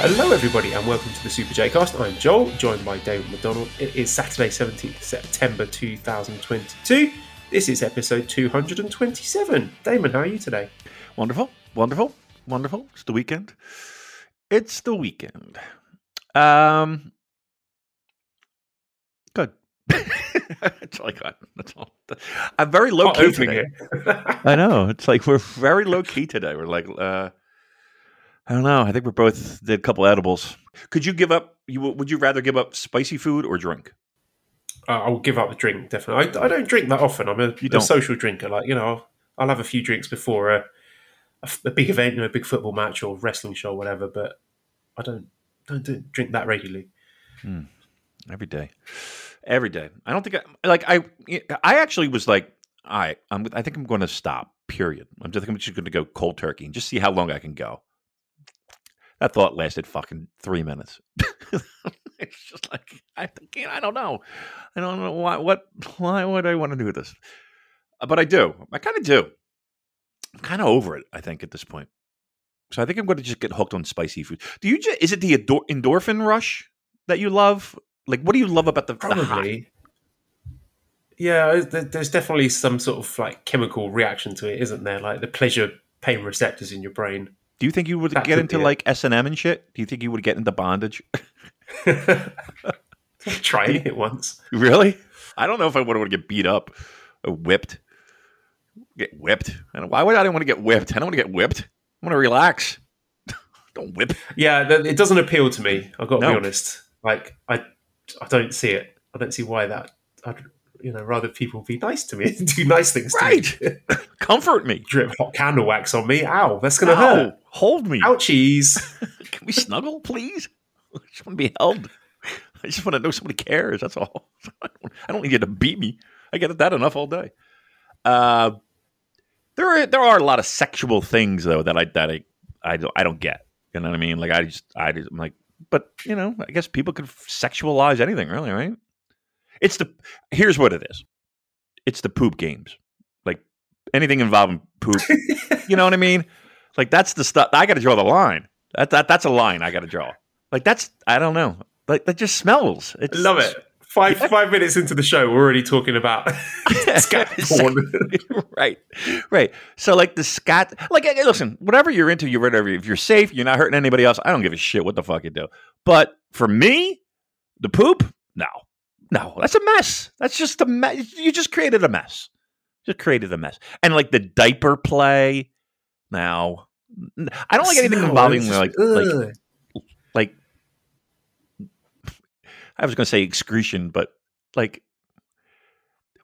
Hello, everybody, and welcome to the Super J Cast. I'm Joel, joined by David McDonald. It is Saturday, 17th September 2022. This is episode 227. Damon, how are you today? Wonderful, wonderful, wonderful. It's the weekend. It's the weekend. Um, good. That's all I got. That's all. I'm very low key today. I know. It's like we're very low key today. We're like, uh, I don't know. I think we both did a couple edibles. Could you give up? You would you rather give up spicy food or drink? Uh, I'll give up the drink, definitely. I, I don't drink that often. I'm a, You a social drinker. Like, you know, I'll, I'll have a few drinks before a big event, you know, a big football match or wrestling show or whatever, but I don't, don't do, drink that regularly. Every day, every day. I don't think I like. I I actually was like, all right. I'm. I think I'm going to stop. Period. I'm just. I'm just going to go cold turkey and just see how long I can go. That thought lasted fucking three minutes. it's just like I can't. I don't know. I don't know why. What? Why would I want to do this? Uh, But I do. I kind of do. I'm kind of over it. I think at this point. So I think I'm going to just get hooked on spicy food. Do you? Just, is it the endor- endorphin rush that you love? Like, what do you love about the the? Probably. Yeah, there's definitely some sort of like chemical reaction to it, isn't there? Like the pleasure pain receptors in your brain. Do you think you would That get into like S and M and shit? Do you think you would get into bondage? Trying it once. really? I don't know if I would want to get beat up or whipped. Get whipped. Don't, why would I don't want to get whipped? I don't want to get whipped. I want to relax. don't whip. Yeah, it doesn't appeal to me. I've got to No. be honest. Like I, I don't see it. I don't see why that. I'd you know rather people be nice to me, do nice things to Right. me. Comfort me. Drip hot candle wax on me. Ow, that's gonna Ow, hurt. Hold me. Ouchies. Can we snuggle, please? I just want to be held. I just want to know somebody cares. That's all. I don't, I don't need you to beat me. I get that enough all day. Uh, there are there are a lot of sexual things though that I that I I don't, I don't get. You know what I mean? Like I just I just, I'm like, but you know, I guess people could sexualize anything, really, right? It's the here's what it is. It's the poop games, like anything involving poop. you know what I mean? Like that's the stuff. I got to draw the line. That, that that's a line I got to draw. Like that's I don't know. Like that just smells. It's, Love it. Five five minutes into the show, we're already talking about scat porn. right, right. So like the scat, like hey, listen, whatever you're into, you're whatever. If you're safe, you're not hurting anybody else. I don't give a shit what the fuck you do. But for me, the poop, no, no, that's a mess. That's just a mess. You just created a mess. Just created a mess. And like the diaper play. Now, I don't like anything Smell, involving just- like like like I was going to say excretion, but like,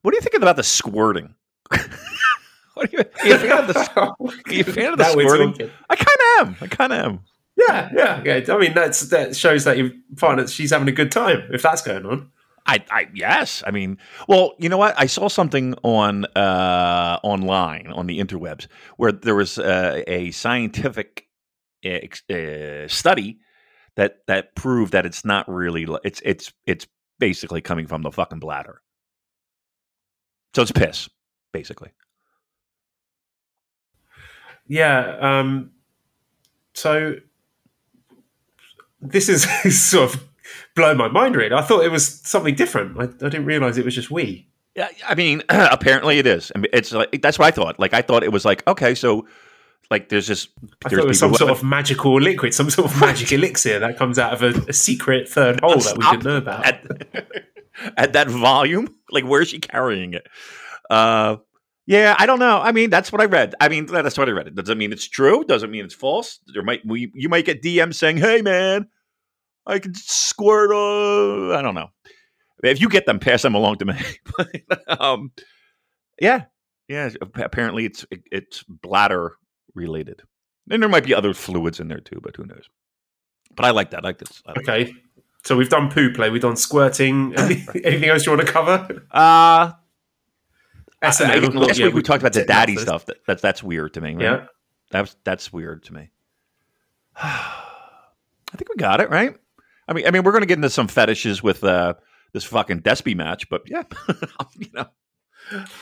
what do you think about the squirting? what do you, are you a fan of the? Are you fan of the squirting? I kind of am. I kind of am. Yeah, yeah, yeah. I mean, that's that shows that you find that she's having a good time if that's going on. I, I yes. I mean, well, you know what? I saw something on uh, online on the interwebs where there was uh, a scientific uh, study that that proved that it's not really. It's it's it's basically coming from the fucking bladder. So it's piss, basically. Yeah. Um, so this is sort of blown my mind. Really, I thought it was something different. I, I didn't realize it was just we. Yeah, I mean, apparently it is. I mean, it's like that's what I thought. Like I thought it was like okay, so like there's just I there's thought it was some sort of magical liquid, some sort of magic elixir that comes out of a, a secret third hole that we didn't know about. at, at that volume. Like, where's she carrying it? Uh, yeah, I don't know. I mean, that's what I read. I mean, that's what I read. It doesn't mean it's true. Doesn't mean it's false. There might we you might get DMs saying, "Hey, man, I can squirt." Uh, I don't know. If you get them, pass them along to me. But, um, yeah, yeah. Apparently, it's it, it's bladder related, and there might be other fluids in there too. But who knows? But I like that. I like this. I like Okay. So we've done poo play, we've done squirting. Anything else you want to cover? Uh, I- look, last yeah, week we talked about the daddy stuff. That, that's that's weird to me. Right? Yeah. That's that's weird to me. I think we got it right. I mean, I mean, we're going to get into some fetishes with uh, this fucking Despy match, but yeah, you know,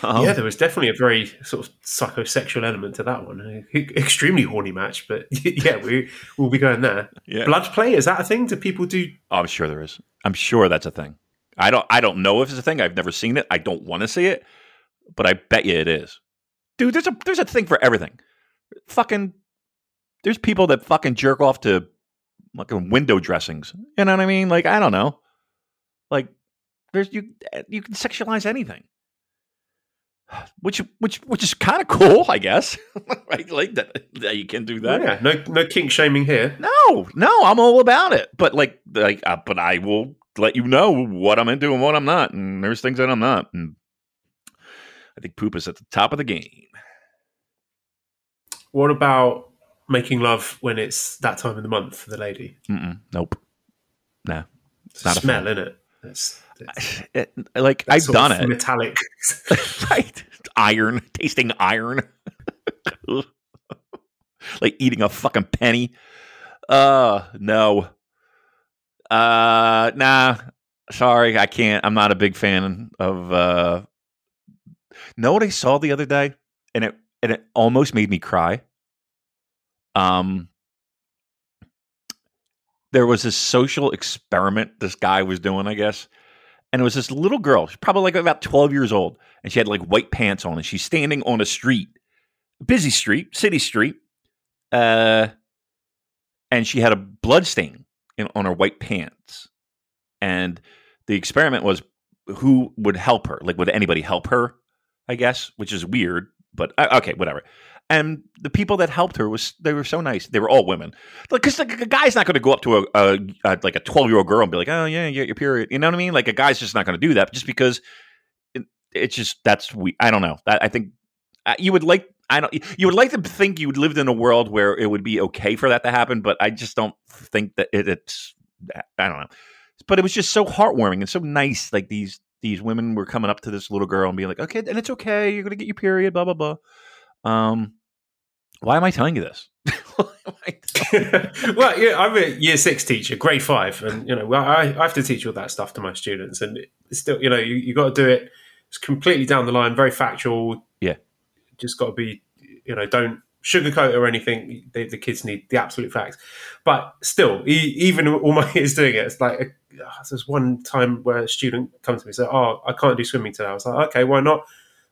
Um, yeah, there was definitely a very sort of psychosexual element to that one. Extremely horny match, but yeah, we we'll be going there. yeah. Blood play is that a thing? Do people do? Oh, I'm sure there is. I'm sure that's a thing. I don't. I don't know if it's a thing. I've never seen it. I don't want to see it, but I bet you it is. Dude, there's a there's a thing for everything. Fucking, there's people that fucking jerk off to fucking window dressings. You know what I mean? Like I don't know. Like there's you you can sexualize anything. Which which which is kind of cool, I guess. right? Like that, that you can do that. yeah, no no kink shaming here. No, no, I'm all about it. But like, like, uh, but I will let you know what I'm into and what I'm not, and there's things that I'm not. And I think poop is at the top of the game. What about making love when it's that time of the month for the lady? Mm-mm, nope. Nah. It's Not a smell, isn't it? It's, it's It- like I've done it. Metallic. right? Iron, tasting iron, like eating a fucking penny. Uh, no. Uh, nah. Sorry, I can't. I'm not a big fan of. uh Know what I saw the other day, and it and it almost made me cry. Um, there was this social experiment this guy was doing, I guess, and it was this little girl, she's probably like about 12 years old, and she had like white pants on, and she's standing on a street, busy street, city street, uh, and she had a blood stain in, on her white pants. And the experiment was who would help her? Like, would anybody help her? I guess, which is weird, but uh, okay, whatever. And the people that helped her was they were so nice. They were all women, because like, a guy's not going to go up to a, a, a like a twelve year old girl and be like, "Oh yeah, get your period." You know what I mean? Like a guy's just not going to do that, just because it, it's just that's we. I don't know. That I think uh, you would like. I don't. You would like to think you lived in a world where it would be okay for that to happen, but I just don't think that it, it's. I don't know. But it was just so heartwarming and so nice. Like these these women were coming up to this little girl and being like, "Okay, and it's okay. You're gonna get your period." Blah blah blah. Um, why am I telling you this? well, yeah, I'm a year six teacher, grade five, and you know, well, I, I have to teach all that stuff to my students, and it's still, you know, you, you got to do it. It's completely down the line, very factual. Yeah. just got to be, you know, don't sugarcoat or anything. The, the kids need the absolute facts, but still, e- even all my years doing it, it's like uh, there's one time where a student comes to me and said, "Oh, I can't do swimming today." I was like, "Okay, why not?"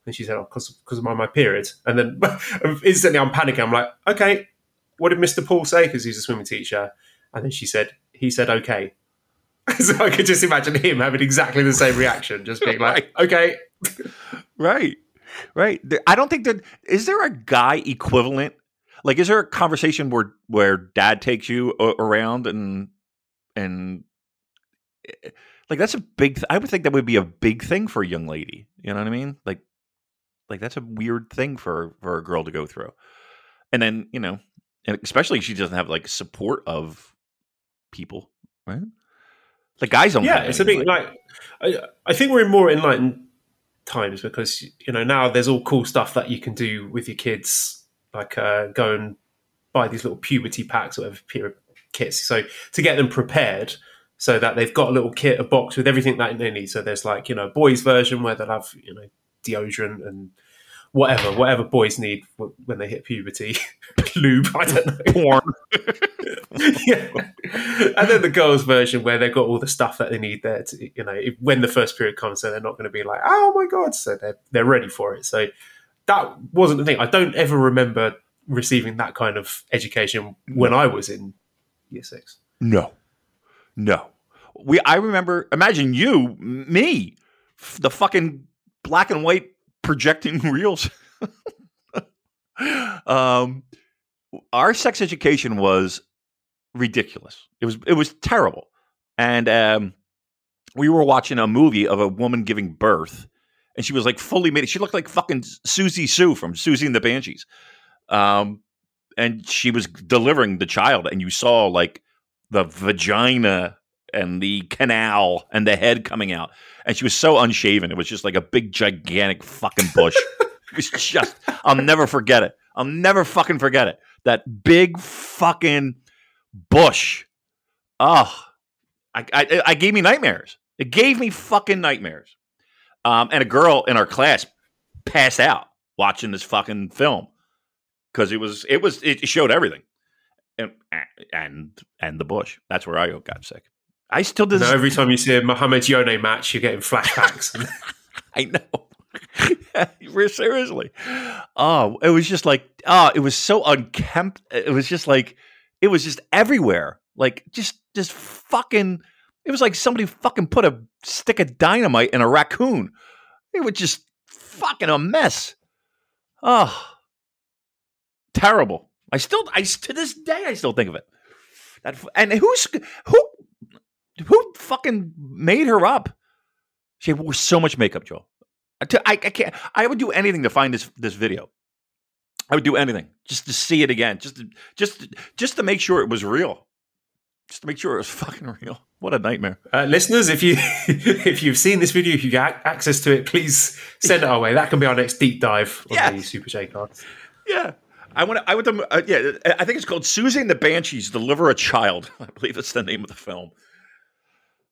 And she said, "Oh, because of my, my period." And then instantly, I'm panicking. I'm like, "Okay, what did Mr. Paul say?" Because he's a swimming teacher. And then she said, "He said okay." so I could just imagine him having exactly the same reaction, just being like, "Okay." Right. Right. I don't think that is there a guy equivalent? Like, is there a conversation where where dad takes you around and and eh, like that's a big. Th- I would think that would be a big thing for a young lady. You know what I mean? Like, like that's a weird thing for for a girl to go through. And then you know, and especially she doesn't have like support of people, right? Like guys don't. yeah, it's a anything bit like I, I think we're in more enlightened times because you know now there's all cool stuff that you can do with your kids, like uh, go and buy these little puberty packs or whatever kits, so to get them prepared. So that they've got a little kit, a box with everything that they need. So there's like you know boys version where they'll have you know deodorant and whatever whatever boys need when they hit puberty, lube. I don't know. porn. yeah. And then the girls' version where they've got all the stuff that they need there to, you know, if, when the first period comes, so they're not going to be like, oh my God. So they're, they're ready for it. So that wasn't the thing. I don't ever remember receiving that kind of education when I was in year six. No, no. We. I remember. Imagine you, me, the fucking black and white projecting reels. um, our sex education was ridiculous. It was. It was terrible, and um, we were watching a movie of a woman giving birth, and she was like fully made. She looked like fucking Siouxsie Sioux from Siouxsie and the Banshees. Um, and she was delivering the child, and you saw like the vagina and the canal and the head coming out. And she was so unshaven. It was just like a big, gigantic fucking bush. it was just, I'll never forget it. I'll never fucking forget it. That big fucking bush. Oh, I, I, I gave me nightmares. It gave me fucking nightmares. Um, and a girl in our class passed out watching this fucking film because it was it was it showed everything, and and and the bush. That's where I got sick. I still does. Now, every time you see a Mohamed Yone match, you're getting flashbacks. I know. Seriously. Oh, it was just like, oh, it was so unkempt. It was just like, it was just everywhere. Like, just, just fucking, it was like somebody fucking put a stick of dynamite in a raccoon. It was just fucking a mess. Oh, terrible. I still, I to this day, I still think of it. That and who's who who fucking made her up? She wore so much makeup, Joel. I, I, I can't. I would do anything to find this this video. I would do anything just to see it again, just to, just just to make sure it was real, just to make sure it was fucking real. What a nightmare, uh, listeners! If you if you've seen this video, if you get access to it, please send it our way. That can be our next deep dive on yes. the Super J Cast. Yeah, I want to. I want to. Uh, yeah, I think it's called and the Banshees Deliver a Child. I believe that's the name of the film.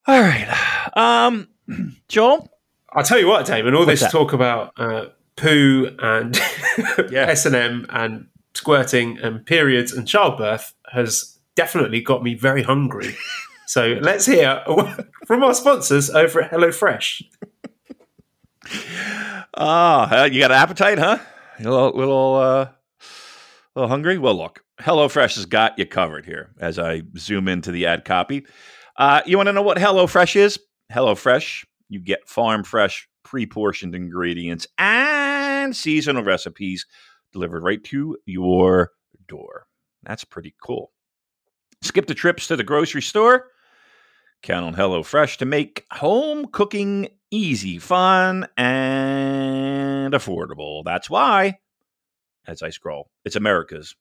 All right, um, Joel. I'll tell you what, Damon. All What's this that? talk about uh, poo and S and M and squirting and periods and childbirth has definitely got me very hungry. so let's hear from our sponsors over at HelloFresh. Ah, oh, you got an appetite, huh? A little, little uh, a little hungry? Well, look, HelloFresh has got you covered here as I zoom into the ad copy. Uh, you want to know what HelloFresh is? HelloFresh, you get farm fresh, pre portioned ingredients and seasonal recipes delivered right to your door. That's pretty cool. Skip the trips to the grocery store. Count on HelloFresh to make home cooking easy, fun, and affordable. That's why as I scroll. It's America's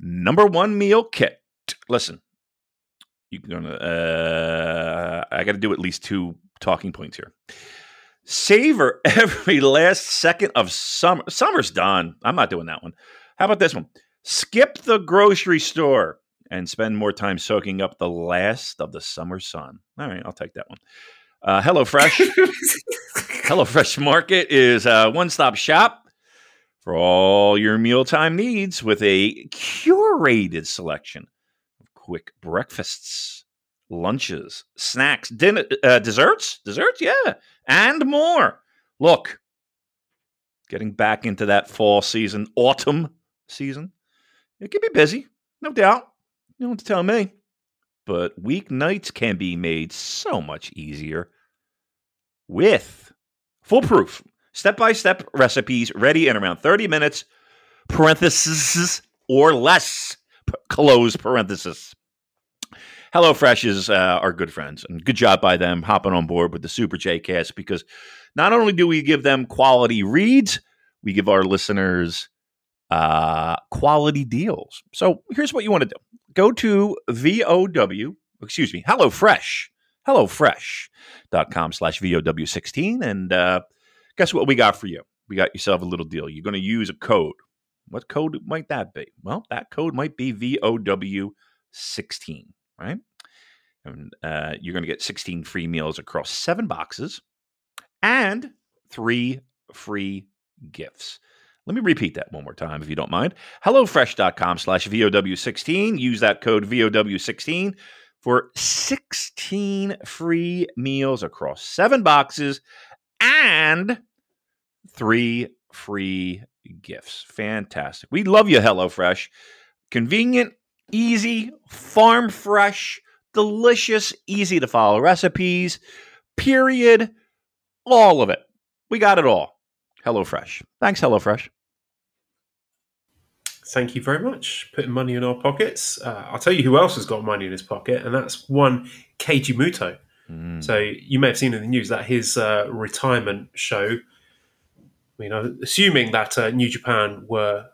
number one meal kit. Listen, you're gonna. Uh, I got to do at least two talking points here. Savor every last second of summer. Summer's done. I'm not doing that one. How about this one? Skip the grocery store and spend more time soaking up the last of the summer sun. All right, I'll take that one. Uh, HelloFresh. HelloFresh Market is a one stop shop for all your mealtime needs with a curated selection quick breakfasts, lunches, snacks, dinner, uh, desserts, desserts, yeah, and more. Look, getting back into that fall season, autumn season, it can be busy, no doubt. You don't have to tell me. But weeknights can be made so much easier with foolproof step by step recipes ready in around 30 minutes, parentheses or less, close parenthesis. HelloFresh is uh, our good friends, and good job by them hopping on board with the Super J Cast because not only do we give them quality reads, we give our listeners uh, quality deals. So here's what you want to do go to VOW, excuse me, HelloFresh, HelloFresh.com slash VOW16, and uh, guess what we got for you? We got yourself a little deal. You're going to use a code. What code might that be? Well, that code might be VOW16, right? And uh, you're going to get 16 free meals across seven boxes and three free gifts. Let me repeat that one more time, if you don't mind. HelloFresh.com slash VOW16. Use that code VOW16 for 16 free meals across seven boxes and three free gifts. Fantastic. We love you, HelloFresh. Convenient, easy, farm fresh, delicious, easy to follow recipes, period. All of it. We got it all. HelloFresh. Thanks, HelloFresh. Thank you very much. Putting money in our pockets. Uh, I'll tell you who else has got money in his pocket, and that's one Keiji Muto. Mm. So you may have seen in the news that his uh, retirement show I mean, assuming that uh, New Japan were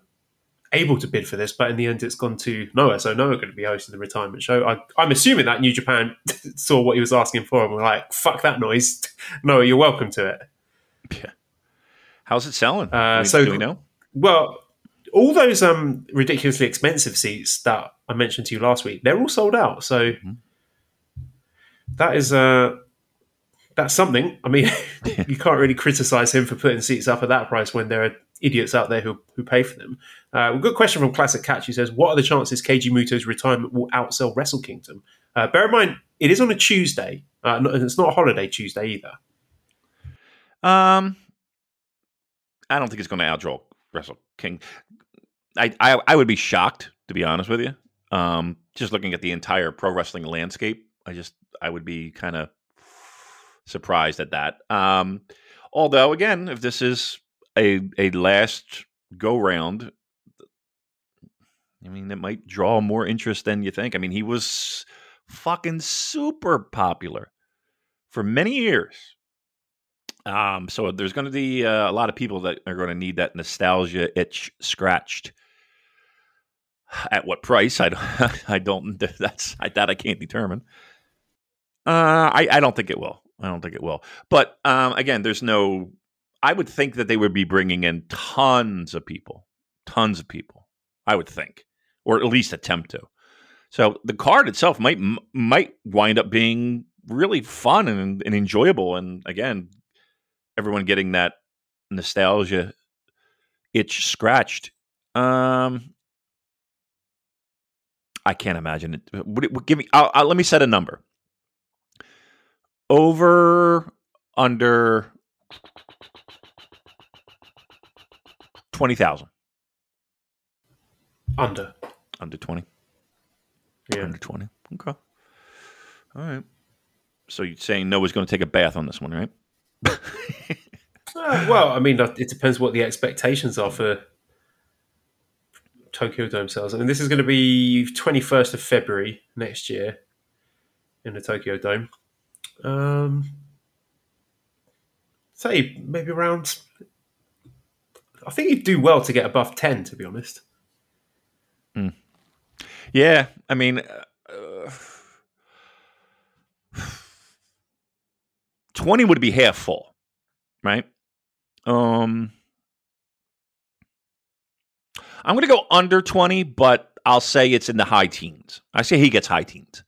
able to bid for this, but in the end, it's gone to Noah. So Noah going to be hosting the retirement show. I, I'm assuming that New Japan saw what he was asking for and were like, "Fuck that noise, Noah, you're welcome to it." Yeah. How's it selling? Uh, we, so- do we know? Well, all those um, ridiculously expensive seats that I mentioned to you last week, they're all sold out. So Mhm. that is uh, that's something. I mean, you can't really criticize him for putting seats up at that price when there are idiots out there who, who pay for them. Uh, a good question from Classic Catch. He says, "What are the chances Keiji Muto's retirement will outsell Wrestle Kingdom?" Uh, bear in mind, it is on a Tuesday. Uh, no- it's not a holiday Tuesday either. Um, I don't think it's going to outdraw Wrestle King. I, I I would be shocked to be honest with you. Um, just looking at the entire pro wrestling landscape, I just I would be kind of surprised at that. Um, although again, if this is a a last go round, I mean, it might draw more interest than you think. I mean, he was fucking super popular for many years. Um, so there's going to be uh, a lot of people that are going to need that nostalgia itch scratched. At what price? I don't. I don't. That's I, that I can't determine. Uh, I I don't think it will. I don't think it will. But um, again, there's no. I would think that they would be bringing in tons of people, tons of people. I would think, or at least attempt to. So the card itself might might wind up being really fun and, and enjoyable. And again, everyone getting that nostalgia itch scratched. Um, I can't imagine it. Would it would give me? I'll, I'll- let me set a number. Over under twenty thousand. Under. Under twenty. Yeah. Under twenty. Okay. All right. So you're saying Noah's going to take a bath on this one, right? Uh, well, I mean, it depends what the expectations are for Tokyo Dome sales. I mean, this is going to be 21st of February next year in the Tokyo Dome. Um, say maybe around. I think you'd do well to get above 10, to be honest. Yeah, I mean, uh, twenty would be half full, right? Um, I'm going to go under twenty, but I'll say it's in the high teens. I say he gets high teens.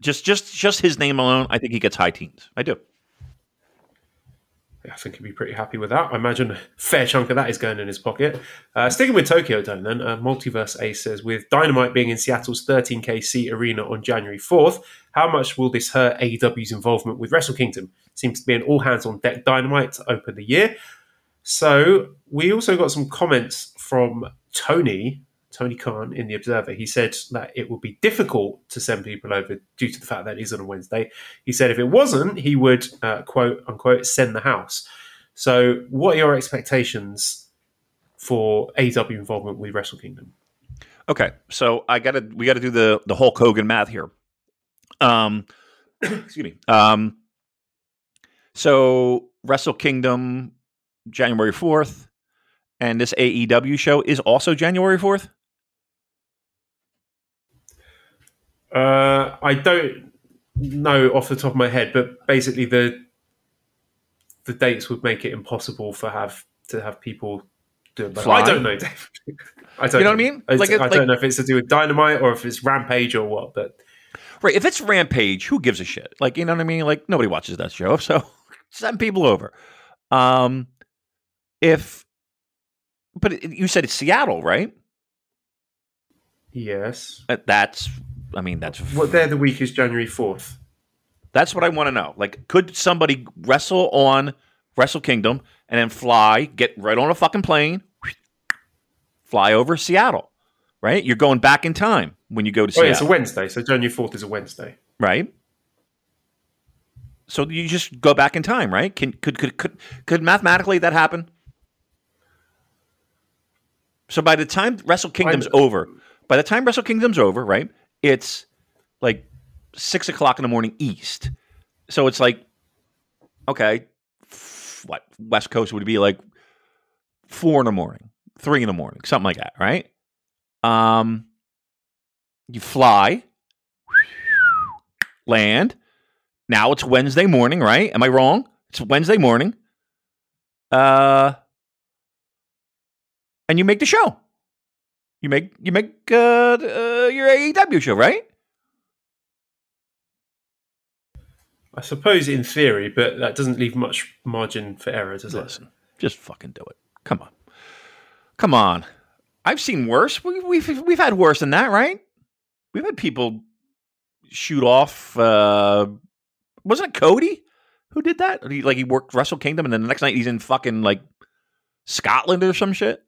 Just, just, just his name alone, I think he gets high teens. I do. I think he'd be pretty happy with that. I imagine a fair chunk of that is going in his pocket. Uh, sticking with Tokyo Dome, then, uh, Multiverse Ace says, with Dynamite being in Seattle's 13k seat arena on January 4th, how much will this hurt AEW's involvement with Wrestle Kingdom? Seems to be an all hands on deck Dynamite to open the year. So we also got some comments from Tony, Tony Khan in the Observer. He said that it would be difficult to send people over due to the fact that it is on a Wednesday. He said if it wasn't, he would uh, quote unquote send the house. So, what are your expectations for AEW involvement with Wrestle Kingdom? Okay, so I gotta we gotta do the the Hulk Hogan math here. Um, excuse me. Um, so Wrestle Kingdom January fourth, and this AEW show is also January fourth. Uh, I don't know off the top of my head, but basically the the dates would make it impossible for have to have people do it. Fly? I don't know, Dave. I don't You know what I mean? I, Like I like- don't know if it's to do with Dynamite or if it's Rampage or what. But Right. If it's Rampage, who gives a shit? Like, you know what I mean? Like, nobody watches that show. So send people over. Um, if, but you said it's Seattle, right? yes, Uh, That's, I mean, that's, what of the week is January fourth? that's what I want to know. Like, could somebody wrestle on Wrestle Kingdom and then fly, get right on a fucking plane, fly over Seattle, right? You're going back in time when you go to Oh, yeah, it's a Wednesday, so January fourth is a Wednesday. right? So you just go back in time, right? Can could could could could mathematically that happen? So by the time Wrestle Kingdom's over, by the time Wrestle Kingdom's over, right? It's like six o'clock in the morning East. So it's like, okay, f- what West Coast would be like four in the morning. three in the morning, something like that, right? Um, you fly, land. Now it's Wednesday morning, right? Am I wrong? It's Wednesday morning. Uh, and you make the show. You make you make uh, uh, your AEW show, right? I suppose in theory, but that doesn't leave much margin for error, does it? Just fucking do it. Come on, come on. I've seen worse. We, we've we've had worse than that, right? We've had people shoot off. Uh, wasn't it Cody who did that? He, like he worked Wrestle Kingdom, and then the next night he's in fucking like Scotland or some shit.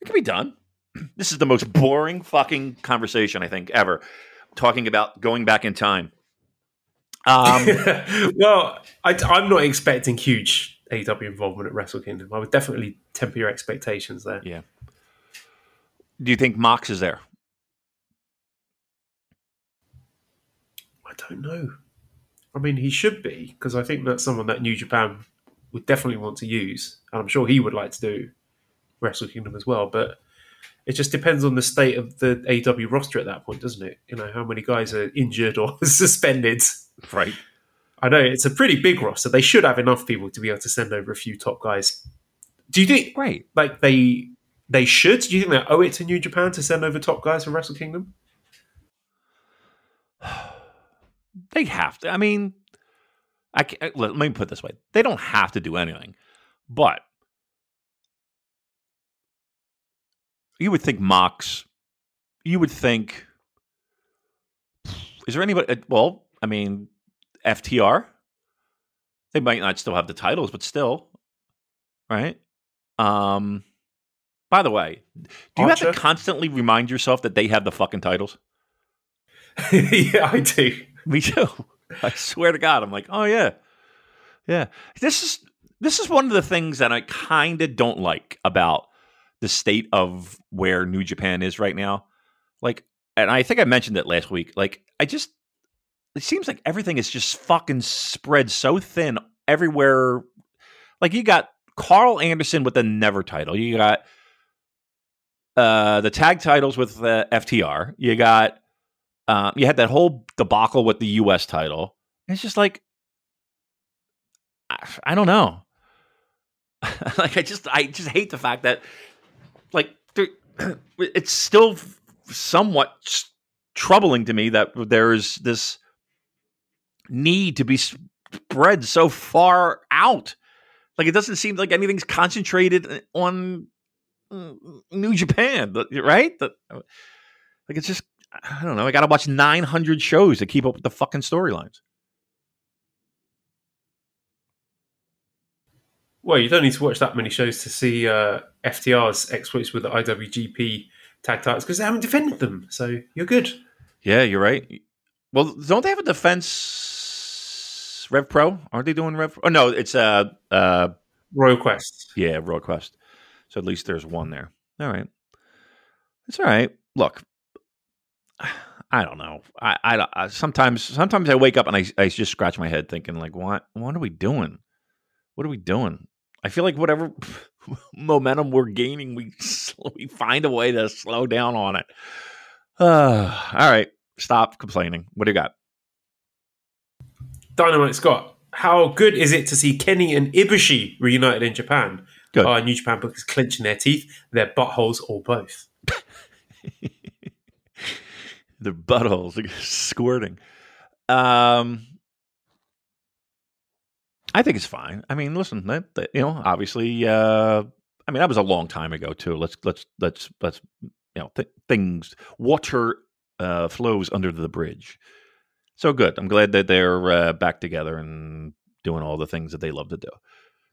It can be done. This is the most boring fucking conversation I think ever. Talking about going back in time. Um, well, I, am not expecting huge AEW involvement at Wrestle Kingdom. I would definitely temper your expectations there. Yeah. Do you think Mox is there? I don't know. I mean, he should be because I think that's someone that New Japan would definitely want to use, and I'm sure he would like to do Wrestle Kingdom as well. But it just depends on the state of the AEW roster at that point, doesn't it? You know, how many guys are injured or suspended. Right. I know it's a pretty big roster. They should have enough people to be able to send over a few top guys. Do you think, right? Like they they should? Do you think they owe it to New Japan to send over top guys from Wrestle Kingdom? they have to. I mean, I let me put this way: they don't have to do anything, but you would think Mox. You would think. Is there anybody? Uh, well, I mean, FTR. They might not still have the titles, but still, right? Um. By the way, do you Archer? have to constantly remind yourself that they have the fucking titles? yeah, I do. Me too. I swear to God, I'm like, oh yeah, yeah. This is this is one of the things that I kind of don't like about the state of where New Japan is right now. Like, and I think I mentioned it last week. Like, I just it seems like everything is just fucking spread so thin everywhere. Like, you got Karl Anderson with the NEVER title. You got uh the tag titles with uh, FTR. You got um, you had that whole debacle with the U.S. title. It's just like I, I don't know. like I just I just hate the fact that it's still somewhat troubling to me that there's this need to be spread so far out. Like it doesn't seem like anything's concentrated on mm, New Japan, right? like it's just I don't know. I got to watch 900 shows to keep up with the fucking storylines. Well, you don't need to watch that many shows to see uh, FTR's exploits with the IWGP tag titles because they haven't defended them. So you're good. Yeah, you're right. Well, don't they have a defense Rev Pro? Aren't they doing Rev? Pro? Oh no, it's uh uh Royal Quest. Yeah, Royal Quest. So at least there's one there. All right, it's all right. Look, I don't know. I, I, I, sometimes sometimes I wake up and I, I just scratch my head thinking like what what are we doing? What are we doing? I feel like whatever momentum we're gaining, we we find a way to slow down on it. Uh, all right, stop complaining. What do you got? Dynamite Scott, how good is it to see Kenny and Ibushi reunited in Japan? Good. Our New Japan book is clenching their teeth, their buttholes, or both. their buttholes are squirting. Um, I think it's fine. I mean, listen, that, that you know, obviously, uh, I mean, that was a long time ago too. Let's let's let's let's you know, th- things water uh, flows under the bridge. So good. I'm glad that they're uh, back together and doing all the things that they love to do.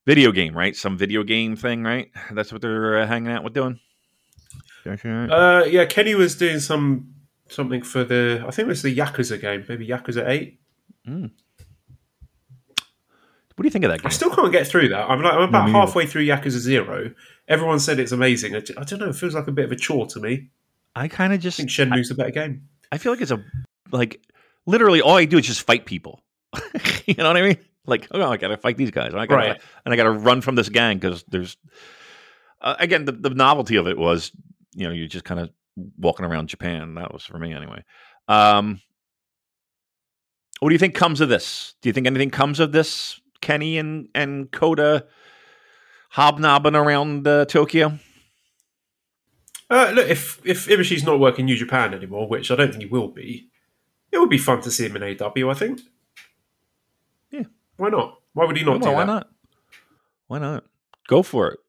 Video game, right? Some video game thing, right? That's what they're uh, hanging out with doing. Uh, yeah, Kenny was doing some something for the. I think it was the Yakuza game, maybe Yakuza Eight. Mm. What do you think of that game? I still can't get through that. I'm like I'm about no, halfway through Yakuza Zero. Everyone said it's amazing. I, I, don't know. It feels like a bit of a chore to me. I kind of just I think Shenmue's I, a better game. I feel like it's a like literally all I do is just fight people. you know what I mean? Like, oh, I gotta fight these guys. I gotta, right. and I gotta run from this gang because there's. Uh, uh, again, the, the novelty of it was, you know, you're just kind of walking around Japan. That was for me anyway. Um, what do you think comes of this? Do you think anything comes of this? Kenny and and Kota hobnobbing around uh, Tokyo. Uh, look, if if Ibushi's not working New Japan anymore, which I don't think he will be, it would be fun to see him in AEW. I think. Yeah. Why not? Why would he not why that? not? Why not? Go for it.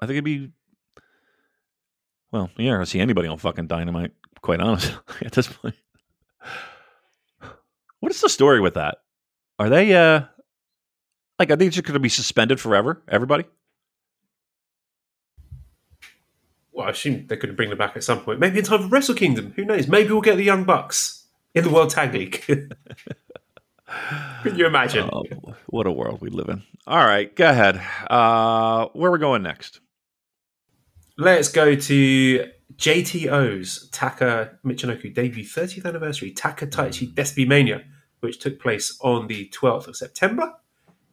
I think it'd be. Well, you're not gonna see anybody on fucking Dynamite. Quite honestly, at this point. What is the story with that? Are they uh like are they just going to be suspended forever? Everybody? Well, I assume they could bring them back at some point. Maybe in time for Wrestle Kingdom. Who knows? Maybe we'll get the Young Bucks in the World Tag League. Can you imagine? Oh, what a world we live in. All right, go ahead. Uh where are we going next? Let's go to JTO's Taka Michinoku debut 30th anniversary Taka Taichi Despy Mania, which took place on the 12th of September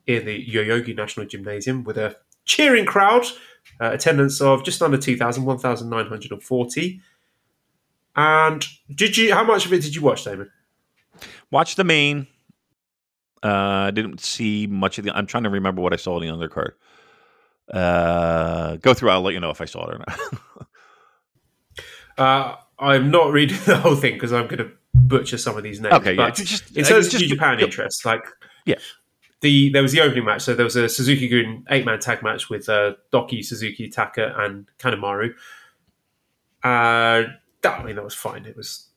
in the Yoyogi National Gymnasium with a cheering crowd, uh, attendance of just under 2,000, 1,940. And did you? How much of it did you watch, Damon? Watch the main. Uh didn't see much of the I'm trying to remember what I saw in the undercard. Uh go through, I'll let you know if I saw it or not. Uh, I'm not reading the whole thing because I'm going to butcher some of these names. okay, yeah. but Just, in terms of just- New Japan go- interest, like Yeah. The there was the opening match. So there was a Suzuki Gun eight man tag match with uh, DOUKI, Suzuki, Taka, and Kanemaru. Uh, that, I mean, that was fine. It was.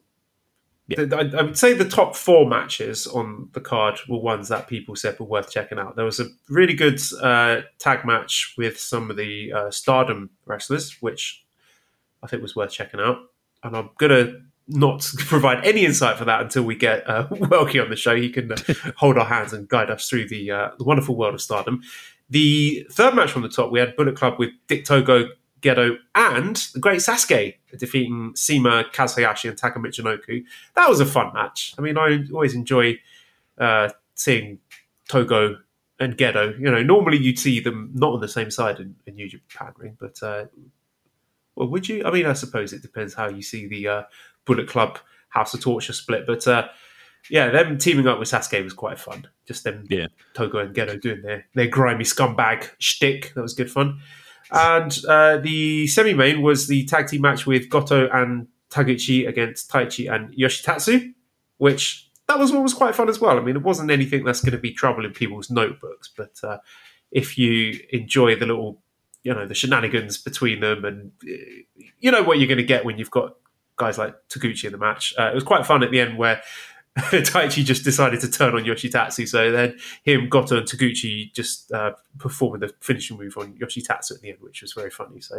Yeah. I, I would say the top four matches on the card were ones that people said were worth checking out. There was a really good uh, tag match with some of the uh, Stardom wrestlers, which I think was worth checking out. And I'm gonna not provide any insight for that until we get uh, Welky on the show. He can uh, hold our hands and guide us through the uh, the wonderful world of Stardom. The third match from the top, we had Bullet Club with Dick Togo, Gedo, and the Great Sasuke defeating Sema, Kaz Hayashi, and Taka Michinoku. That was a fun match. I mean, I always enjoy uh, seeing Togo and Gedo. You know, normally you'd see them not on the same side in, in New Japan ring, but uh, well, would you? I mean, I suppose it depends how you see the uh, Bullet Club House of Torture split, but uh, yeah, them teaming up with Sasuke was quite fun. Just them, Yeah. Togo and Gedo doing their their grimy scumbag shtick. That was good fun. And uh, the semi-main was the tag team match with Goto and Taguchi against Taichi and Yoshitatsu, which that was what was quite fun as well. I mean, it wasn't anything that's going to be trouble in people's notebooks, but uh, if you enjoy the little, you know, the shenanigans between them, and uh, you know what you're going to get when you've got guys like Taguchi in the match, uh, it was quite fun at the end where. Taichi just decided to turn on Yoshitatsu, so then him, Goto, and Taguchi just uh, performing the finishing move on Yoshitatsu at the end, which was very funny. So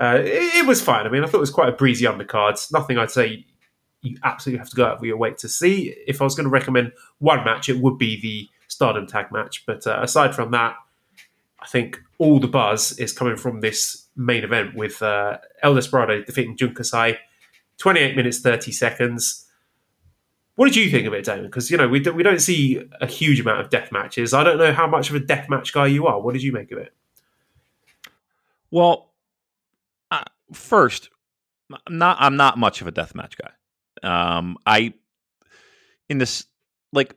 uh, it, it was fine. I mean, I thought it was quite a breezy undercard. Nothing I'd say you absolutely have to go out of your way to see. If I was going to recommend one match, it would be the Stardom tag match. But uh, aside from that, I think all the buzz is coming from this main event with uh, El Desperado defeating Jun Kasai, 28 minutes 30 seconds. What did you think of it, Damon? Because you know we don't, we don't see a huge amount of death matches. I don't know how much of a death match guy you are. What did you make of it? Well, uh, first, I'm not I'm not much of a death match guy. Um, I in this like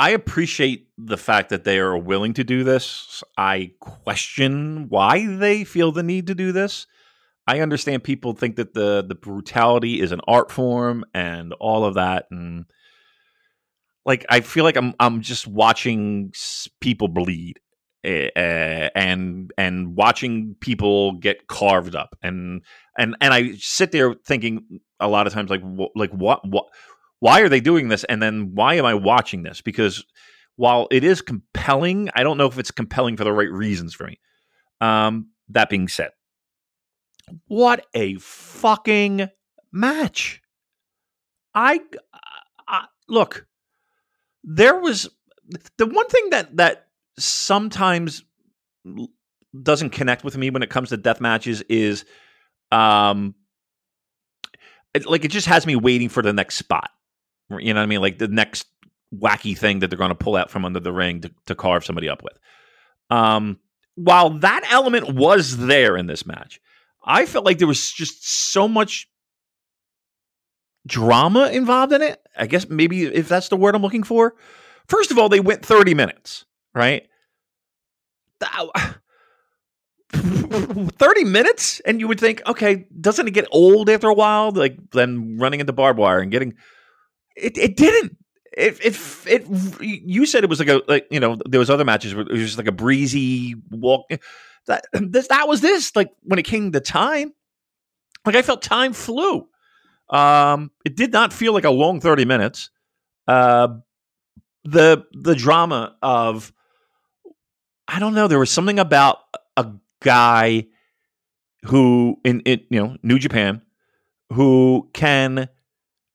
I appreciate the fact that they are willing to do this. I question why they feel the need to do this. I understand people think that the the brutality is an art form and all of that and like I feel like I'm I'm just watching people bleed uh, and and watching people get carved up and and and I sit there thinking a lot of times like like what what why are they doing this? And then why am I watching this? Because while it is compelling I don't know if it's compelling for the right reasons for me. Um that being said what a fucking match. I, I look there was the one thing that that sometimes doesn't connect with me when it comes to death matches is um it, like it just has me waiting for the next spot. You know what i mean? Like the next wacky thing that they're going to pull out from under the ring to, to carve somebody up with. Um while that element was there in this match I felt like there was just so much drama involved in it. I guess maybe if that's the word I'm looking for. First of all, they went 30 minutes, right? 30 minutes and you would think okay doesn't it get old after a while like then running into barbed wire and getting it, it didn't it, it it you said it was like a like you know there was other matches where it was just like a breezy walk that this that was this like when it came to time. Like I felt time flew. Um it did not feel like a long 30 minutes. Uh the the drama of I don't know there was something about a guy who in it you know New Japan who can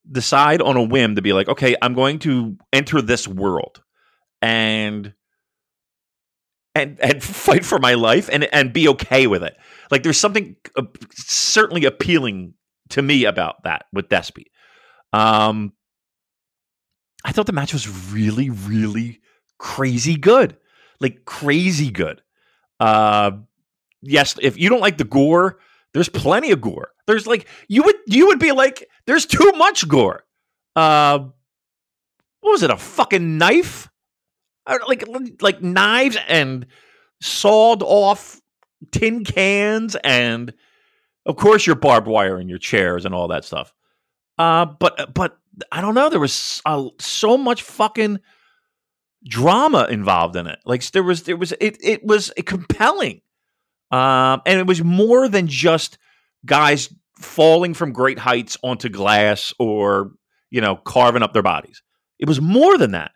decide on a whim to be like, okay, I'm going to enter this world. And and and fight for my life and and be okay with it. Like there's something uh, certainly appealing to me about that with Despy. Um, I thought the match was really, really crazy good, like crazy good. Uh, yes, if you don't like the gore, there's plenty of gore. There's like you would you would be like, there's too much gore. Uh, what was it? A fucking knife? Like like knives and sawed off tin cans and of course your barbed wire and your chairs and all that stuff. Uh, but but I don't know. There was uh, so much fucking drama involved in it. Like there was there was it it was compelling. Um, and it was more than just guys falling from great heights onto glass or, you know, carving up their bodies. It was more than that.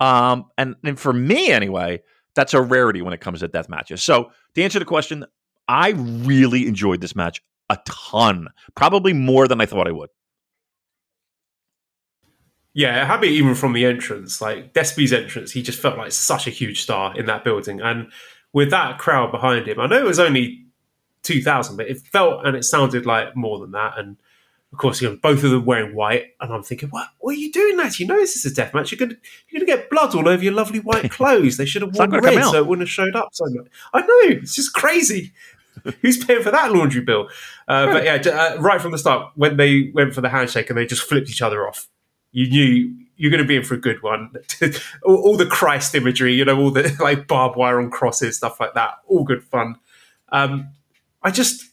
Um, and, and for me, anyway, that's a rarity when it comes to death matches. So to answer the question, I really enjoyed this match a ton, probably more than I thought I would. Yeah, happy even from the entrance. Like Despy's entrance, he just felt like such a huge star in that building. And with that crowd behind him, I know it was only 2000, but it felt and it sounded like more than that. And of course, you know, both of them wearing white, and I'm thinking, what, what are you doing, lads? You know this is a death match. You're going you're gonna get blood all over your lovely white clothes. They should have worn red so it wouldn't have showed up so much. I know, it's just crazy. Who's paying for that laundry bill? Uh, but yeah, uh, right from the start, when they went for the handshake and they just flipped each other off, you knew you're going to be in for a good one. all, all, the Christ imagery, you know, all the like barbed wire on crosses, stuff like that, all good fun. Um, I just,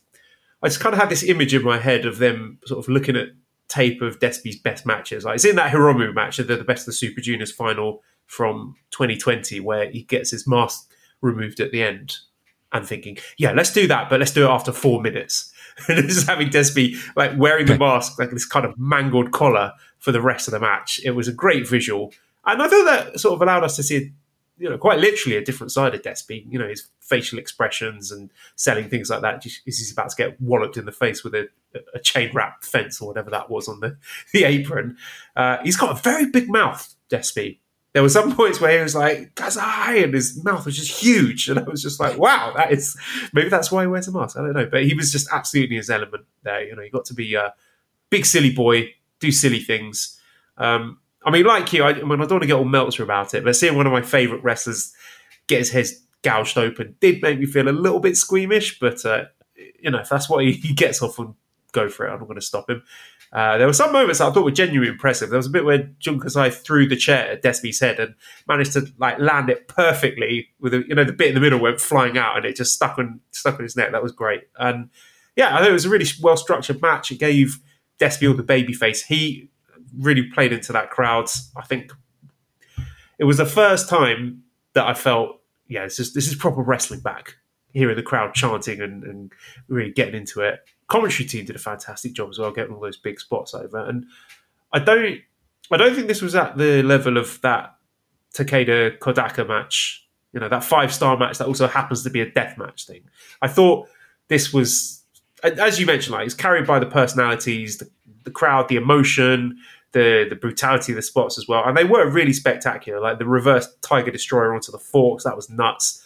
I just kind of had this image in my head of them sort of looking at tape of Despy's best matches. Like it's in that Hiromu match, the, the best of the Super Juniors final from 2020, where he gets his mask removed at the end. And thinking, yeah, let's do that, but let's do it after four minutes. and just having Despy like wearing the mask, like this kind of mangled collar, for the rest of the match. It was a great visual, and I thought that sort of allowed us to see, you know, quite literally a different side of Despy. You know, his facial expressions and selling things like that. He's about to get walloped in the face with a, a chain wrap fence or whatever that was on the the apron. Uh, he's got a very big mouth, Despy. There were some points where he was like "Kasai," and his mouth was just huge, and I was just like, "Wow, that is maybe that's why he wears a mask." I don't know, but he was just absolutely his element there. You know, he got to be a big silly boy do silly things. Um, I mean, like you, I, I, mean, I don't want to get all melter about it, but seeing one of my favourite wrestlers get his head gouged open did make me feel a little bit squeamish. But uh, you know, if that's what he, he, gets off on, go for it, I'm not going to stop him. Uh, there were some moments I thought were genuinely impressive. There was a bit where Jun threw the chair at Despy's head and managed to like land it perfectly with a, you know the bit in the middle went flying out and it just stuck on stuck on his neck. That was great. And yeah, I think it was a really well structured match. It gave Despy, the babyface, he really played into that crowd. I think it was the first time that I felt, yeah, this is this is proper wrestling back. Hearing the crowd chanting and, and really getting into it. Commentary team did a fantastic job as well, getting all those big spots over. And I don't, I don't think this was at the level of that Takeda Kodaka match. You know, that five star match that also happens to be a death match thing. I thought this was as you mentioned, like it's carried by the personalities, the, the crowd, the emotion, the the brutality of the spots as well, and they were really spectacular. Like the reverse Tiger Destroyer onto the forks, that was nuts.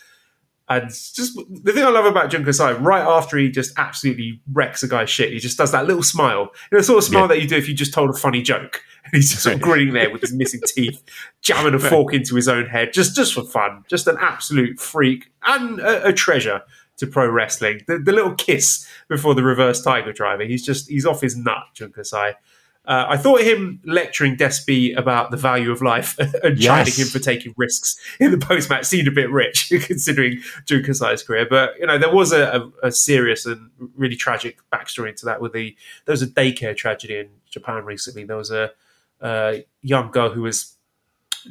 And just the thing I love about Jun Kasai, right after he just absolutely wrecks a guy's shit, he just does that little smile. You know, the sort of smile yeah. that you do if you just told a funny joke. And he's just sort of grinning there with his missing teeth, jamming a fork into his own head, just just for fun. Just an absolute freak and a, a treasure to pro wrestling. The, the little kiss before the reverse tiger driver. He's just he's off his nut, Jun Kasai. Uh, I thought him lecturing Despy about the value of life and Yes. chiding him for taking risks in the post match seemed a bit rich considering Jun Kasai's career. But you know, there was a, a, a serious and really tragic backstory to that. With the there was a daycare tragedy in Japan recently. There was a, young girl who was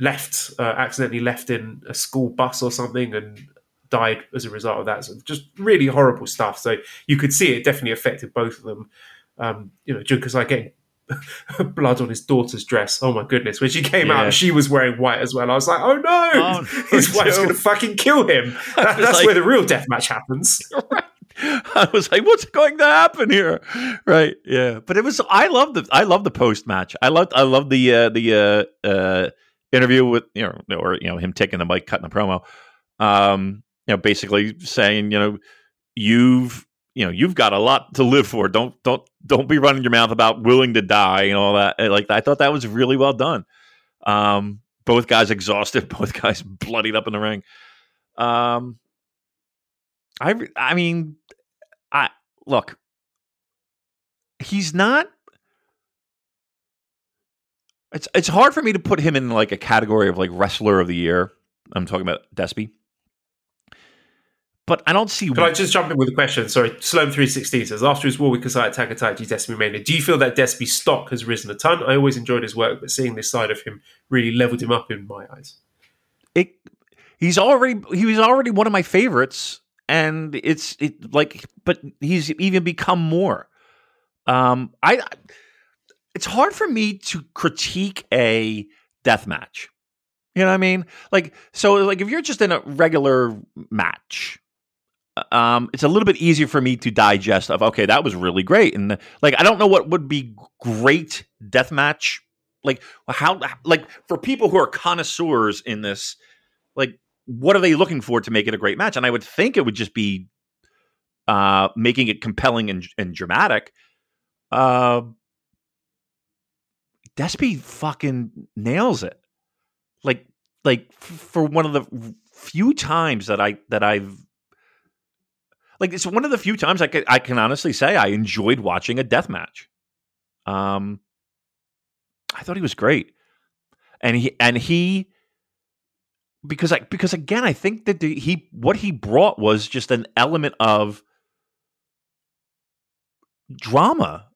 left uh, accidentally left in a school bus or something and died as a result of that. So just really horrible stuff. So you could see it definitely affected both of them. Um, you know, Jun Kasai getting blood on his daughter's dress. Oh my goodness! When she came Yeah. out, she was wearing white as well. I was like, oh no, Oh, no, his wife's going to fucking kill him. That- that's like- where the real death match happens. I was like, "What's going to happen here?" Right? Yeah. But it was. I love the. I love the post match. I loved. I love the uh, the uh, uh, interview with you know, or you know, him taking the mic, cutting the promo. Um, you know, basically saying, you know, you've you know, you've got a lot to live for. Don't don't don't be running your mouth about willing to die and all that. Like I thought that was really well done. Um, both guys exhausted, both guys bloodied up in the ring. Um, I I mean, I look. He's not. It's it's hard for me to put him in like a category of like wrestler of the year. I'm talking about Despy. But I don't see Can I just jump in with a question? Sorry, Sloan316 says, after his war with Kasai at Takatachi Despy Mania, do you feel that Despy's stock has risen a ton? I always enjoyed his work, but seeing this side of him really leveled him up in my eyes. it he's already he was already one of my favorites and it's it like but he's even become more um i it's hard for me to critique a death match you know what i mean like so like if you're just in a regular match um it's a little bit easier for me to digest of okay that was really great. And like i don't know what would be great death match like how like for people who are connoisseurs in this like what are they looking for to make it a great match? And i would think it would just be uh making it compelling and, and dramatic. Uh Despy fucking nails it. Like like for one of the few times that i that i've like it's one of the few times i can, I can honestly say i enjoyed watching a death match um i thought he was great and he and he because I because again I think that the, he what he brought was just an element of drama.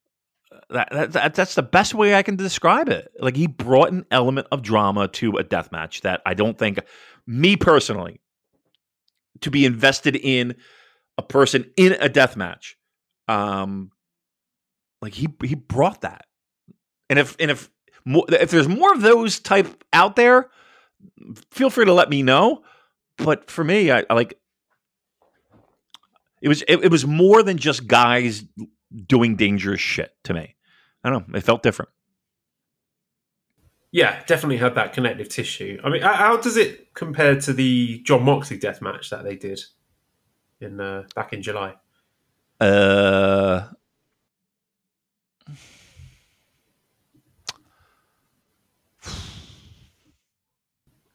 That, that, that that's the best way I can describe it. Like he brought an element of drama to a death match that I don't think me personally to be invested in a person in a death match. Um like he he brought that. And if and if if there's more of those type out there, feel free to let me know. But for me, I, I like it was it, it was more than just guys doing dangerous shit to me. I don't know. It felt different. Yeah, definitely had that connective tissue. I mean, how- how does it compare to the John Moxley death match that they did in uh, back in July? Uh,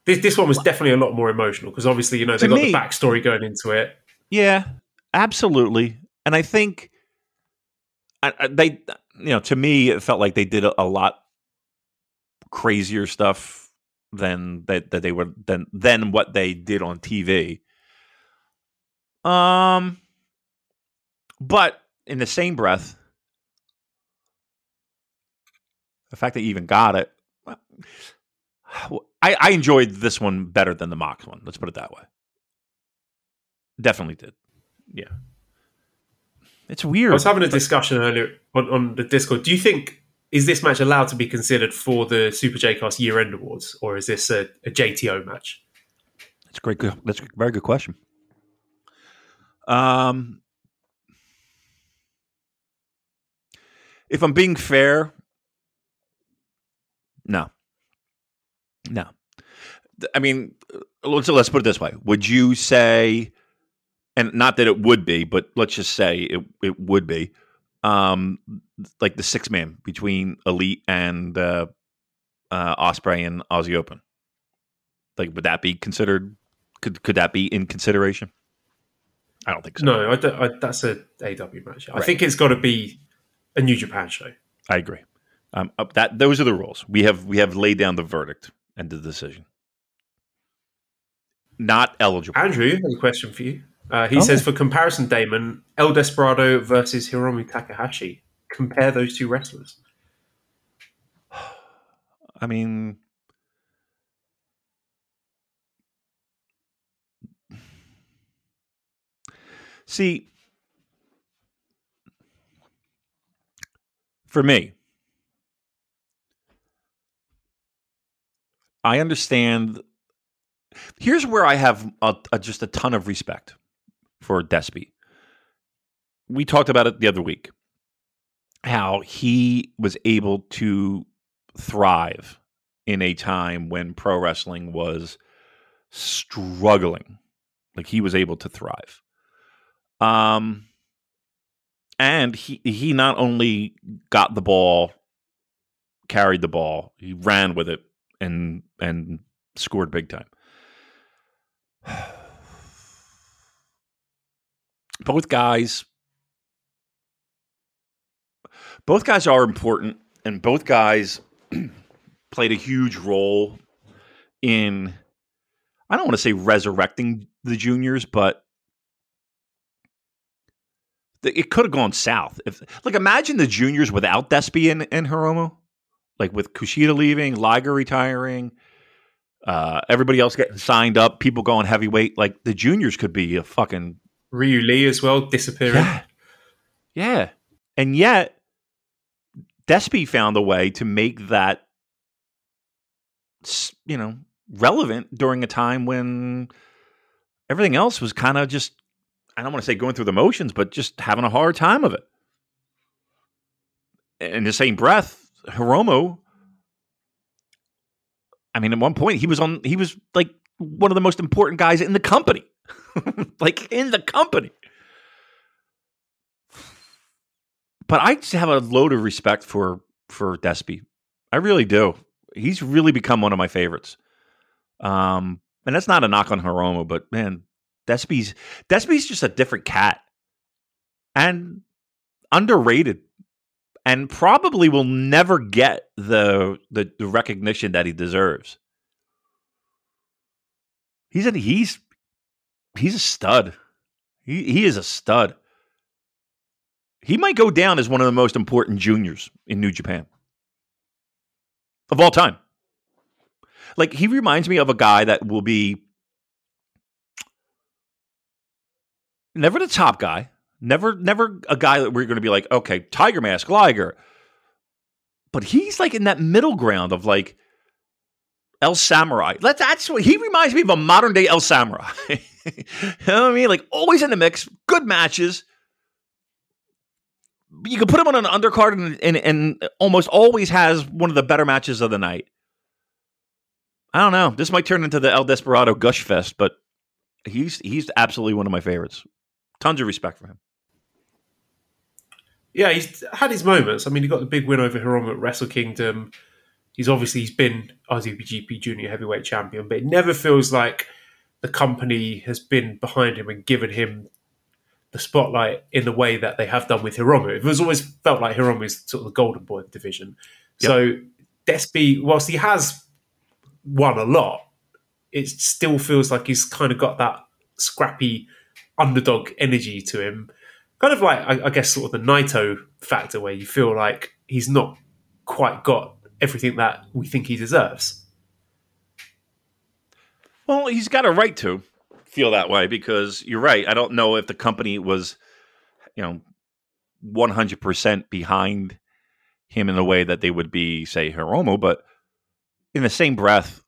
This, this one was definitely a lot more emotional because obviously, you know, they got me- the backstory going into it. yeah, absolutely. And I think I, I- they, you know, to me, it felt like they did a, a lot crazier stuff than that that they were than than what they did on TV. Um, but in the same breath, the fact that you even got it, I, I enjoyed this one better than the Mox one. Let's put it that way. Definitely did. Yeah. It's weird. I was having a discussion earlier on, on the Discord. Do you think is this match allowed to be considered for the Super J Cast Year End Awards, or is this a, a JTO match? That's a great. That's a very good question. Um, if I'm being fair, no, no. I mean, let's let's put it this way: Would you say, and not that it would be, but let's just say it it would be, um, like the six man between Elite and uh, uh, Osprey and Aussie Open? Like, would that be considered? Could could that be in consideration? I don't think so. No, I don't, I, that's a AEW match. I think it's got to be a New Japan show. I agree. Um, that those are the rules. We have we have laid down the verdict and the decision. Not eligible. Andrew, a question for you. Uh, he Oh. says for comparison, Damon, El Desperado versus Hiromu Takahashi. Compare those two wrestlers. I mean, see, for me, I understand. Here's where I have a, a, just a ton of respect for Despy. We talked about it the other week. How he was able to thrive in a time when pro wrestling was struggling. Like he was able to thrive. Um and he he not only got the ball, carried the ball, he ran with it and and scored big time. Both guys both guys are important and both guys played a huge role in I don't want to say resurrecting the juniors, but it could have gone south. If like imagine the juniors without Despy and, and Hiromu, like with Kushida leaving, Liger retiring, uh, everybody else getting signed up, people going heavyweight. Like the juniors could be a fucking Ryu Lee as well, disappearing. yeah, yeah, and yet Despy found a way to make that you know relevant during a time when everything else was kind of just I don't want to say going through the motions, but just having a hard time of it. In the same breath, Hiromu, I mean, at one point he was on he was like one of the most important guys in the company. like in the company. But I just have a load of respect for for Despy. I really do. He's really become one of my favorites. Um, and that's not a knock on Hiromu, but man, Despy's Despy's just a different cat. And underrated. And probably will never get the the, the recognition that he deserves. He's a, he's he's a stud. He he is a stud. He might go down as one of the most important juniors in New Japan of all time. Like he reminds me of a guy that will be never the top guy, never never a guy that we're going to be like, okay, Tiger Mask, Liger, but he's like in that middle ground of like El Samurai. Let that's what he reminds me of a modern day El Samurai. you know what I mean? Like always in the mix, good matches. You can put him on an undercard and, and, and almost always has one of the better matches of the night. I don't know. This might turn into the El Desperado gush fest, but he's he's absolutely one of my favorites. Tons of respect for him. Yeah, he's had his moments. I mean, he got the big win over Hiromu at Wrestle Kingdom. He's obviously he's been IWGP Junior Heavyweight Champion, but it never feels like the company has been behind him and given him the spotlight in the way that they have done with Hiromu. It was always felt like Hiromu is sort of the golden boy of the division. So Despy, whilst he has won a lot, it still feels like he's kind of got that scrappy underdog energy to him. Kind of like, I, I guess, sort of the Naito factor, where you feel like he's not quite got everything that we think he deserves. Well, he's got a right to feel that way because you're right. I don't know if the company was, you know, 100% behind him in the way that they would be, say, Hiromu, but in the same breath,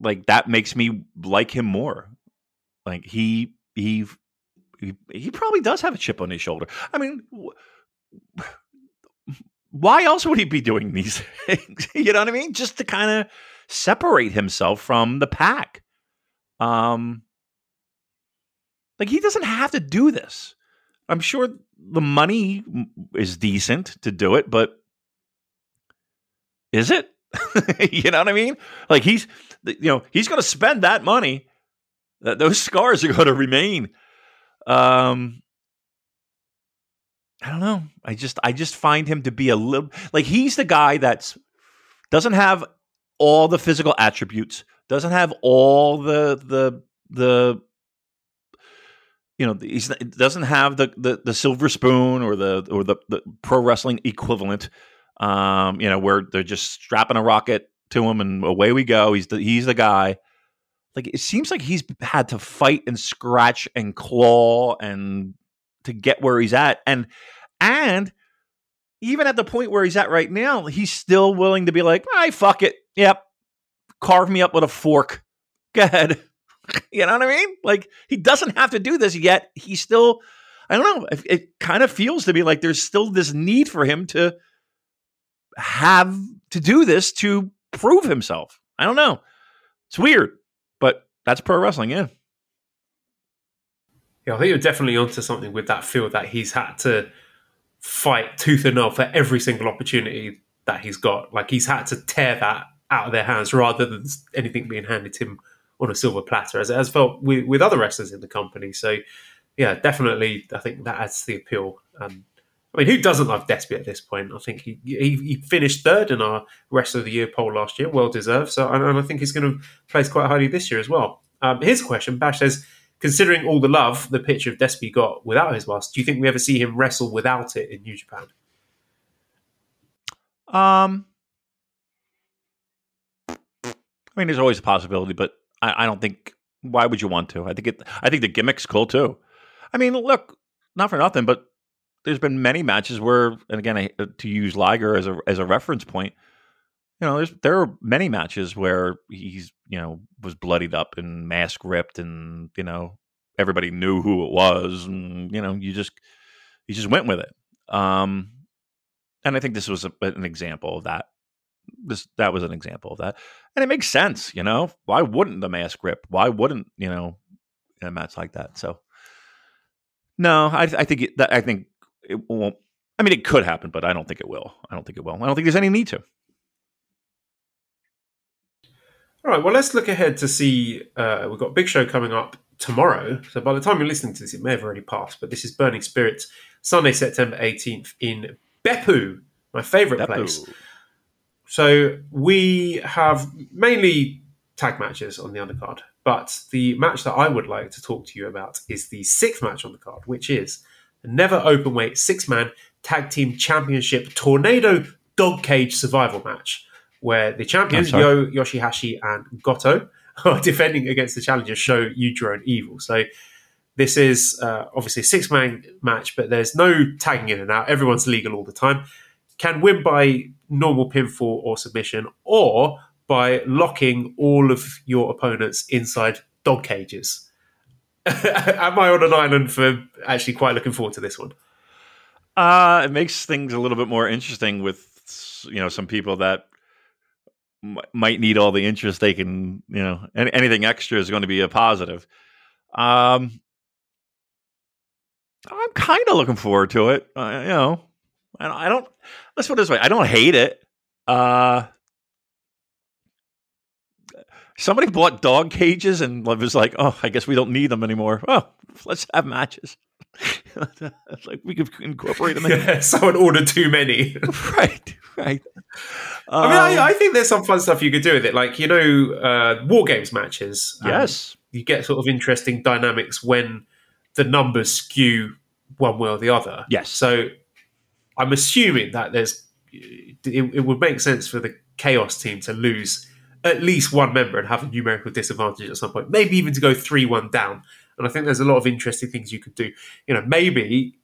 like that makes me like him more. Like he he he, probably does have a chip on his shoulder. I mean, wh- why else would he be doing these things? you know what I mean? Just to kind of separate himself from the pack. Um, like he doesn't have to do this. I'm sure the money is decent to do it, but is it? you know what I mean? Like he's, you know, he's going to spend that money. That those scars are going to remain. Um, I don't know. I just I just find him to be a little like he's the guy that's doesn't have all the physical attributes, doesn't have all the the the you know he doesn't have the, the the silver spoon or the or the, the pro wrestling equivalent. Um, you know where they're just strapping a rocket to him and away we go. He's the he's the guy. Like it seems like he's had to fight and scratch and claw and to get where he's at and and even at the point where he's at right now, he's still willing to be like, "I fuck it. Yep. Carve me up with a fork. Go ahead." you know what I mean? Like he doesn't have to do this yet. He's still I don't know. It, it kind of feels to me like there's still this need for him to have to do this to prove himself. I don't know. It's weird, that's pro wrestling, yeah. Yeah, I think you're definitely onto something with that feel that he's had to fight tooth and nail for every single opportunity that he's got. Like he's had to tear that out of their hands rather than anything being handed to him on a silver platter, as it has felt with, with other wrestlers in the company. So, yeah, definitely, I think that adds to the appeal. Um, I mean, who doesn't love Despy at this point? I think he, he, he finished third in our rest of the Year poll last year, well deserved. So, and, and I think he's going to place quite highly this year as well. Um, here's a question: Bash says, considering all the love the picture of Despy got without his mask, do you think we ever see him wrestle without it in New Japan? Um, I mean, there's always a possibility, but I, I don't think. Why would you want to? I think it. I think the gimmick's cool too. I mean, look, not for nothing, but there's been many matches where, and again, I, uh, to use Liger as a as a reference point, you know, there's there are many matches where he's you know was bloodied up and mask ripped, and you know everybody knew who it was, and you know you just you just went with it. Um, and I think this was a, an example of that this that was an example of that, and it makes sense. You know, why wouldn't the mask rip? Why wouldn't you know in a match like that? So, no, I, I think it, I think it won't. I mean, it could happen, but I don't think it will. I don't think it will. I don't think there's any need to. All right. Well, let's look ahead to see. Uh, we've got a big show coming up tomorrow. So by the time you're listening to this, it may have already passed. But this is Burning Spirits, Sunday, September 18th in Beppu, my favourite place. So we have mainly tag matches on the undercard, but the match that I would like to talk to you about is the sixth match on the card, which is NEVER open weight six man tag team championship tornado dog cage survival match, where the champions Yo Yoshihashi and Goto are defending against the challengers Sho Yujiro and Evil. So this is uh, obviously a six man match, but there's no tagging in and out. Everyone's legal all the time can win by normal pinfall or submission, or by locking all of your opponents inside dog cages. Am I on an island for actually quite looking forward to this one? Uh, it makes things a little bit more interesting with you know some people that m- might need all the interest they can. You know, any, anything extra is going to be a positive. Um, I'm kind of looking forward to it. Uh, you know, I don't, let's put it this way. I don't hate it. Uh, somebody bought dog cages and was like, "Oh, I guess we don't need them anymore." Oh, let's have matches. like we could incorporate them. In. Yeah, someone ordered too many. right, right. I mean, I, um, I, think there's some fun stuff you could do with it, like you know, uh, war games matches. Um, yes, you get sort of interesting dynamics when the numbers skew one way or the other. Yes. So I'm assuming that there's it, it, would make sense for the chaos team to lose at least one member and have a numerical disadvantage at some point, maybe even to go three one down. And I think there's a lot of interesting things you could do. You know, maybe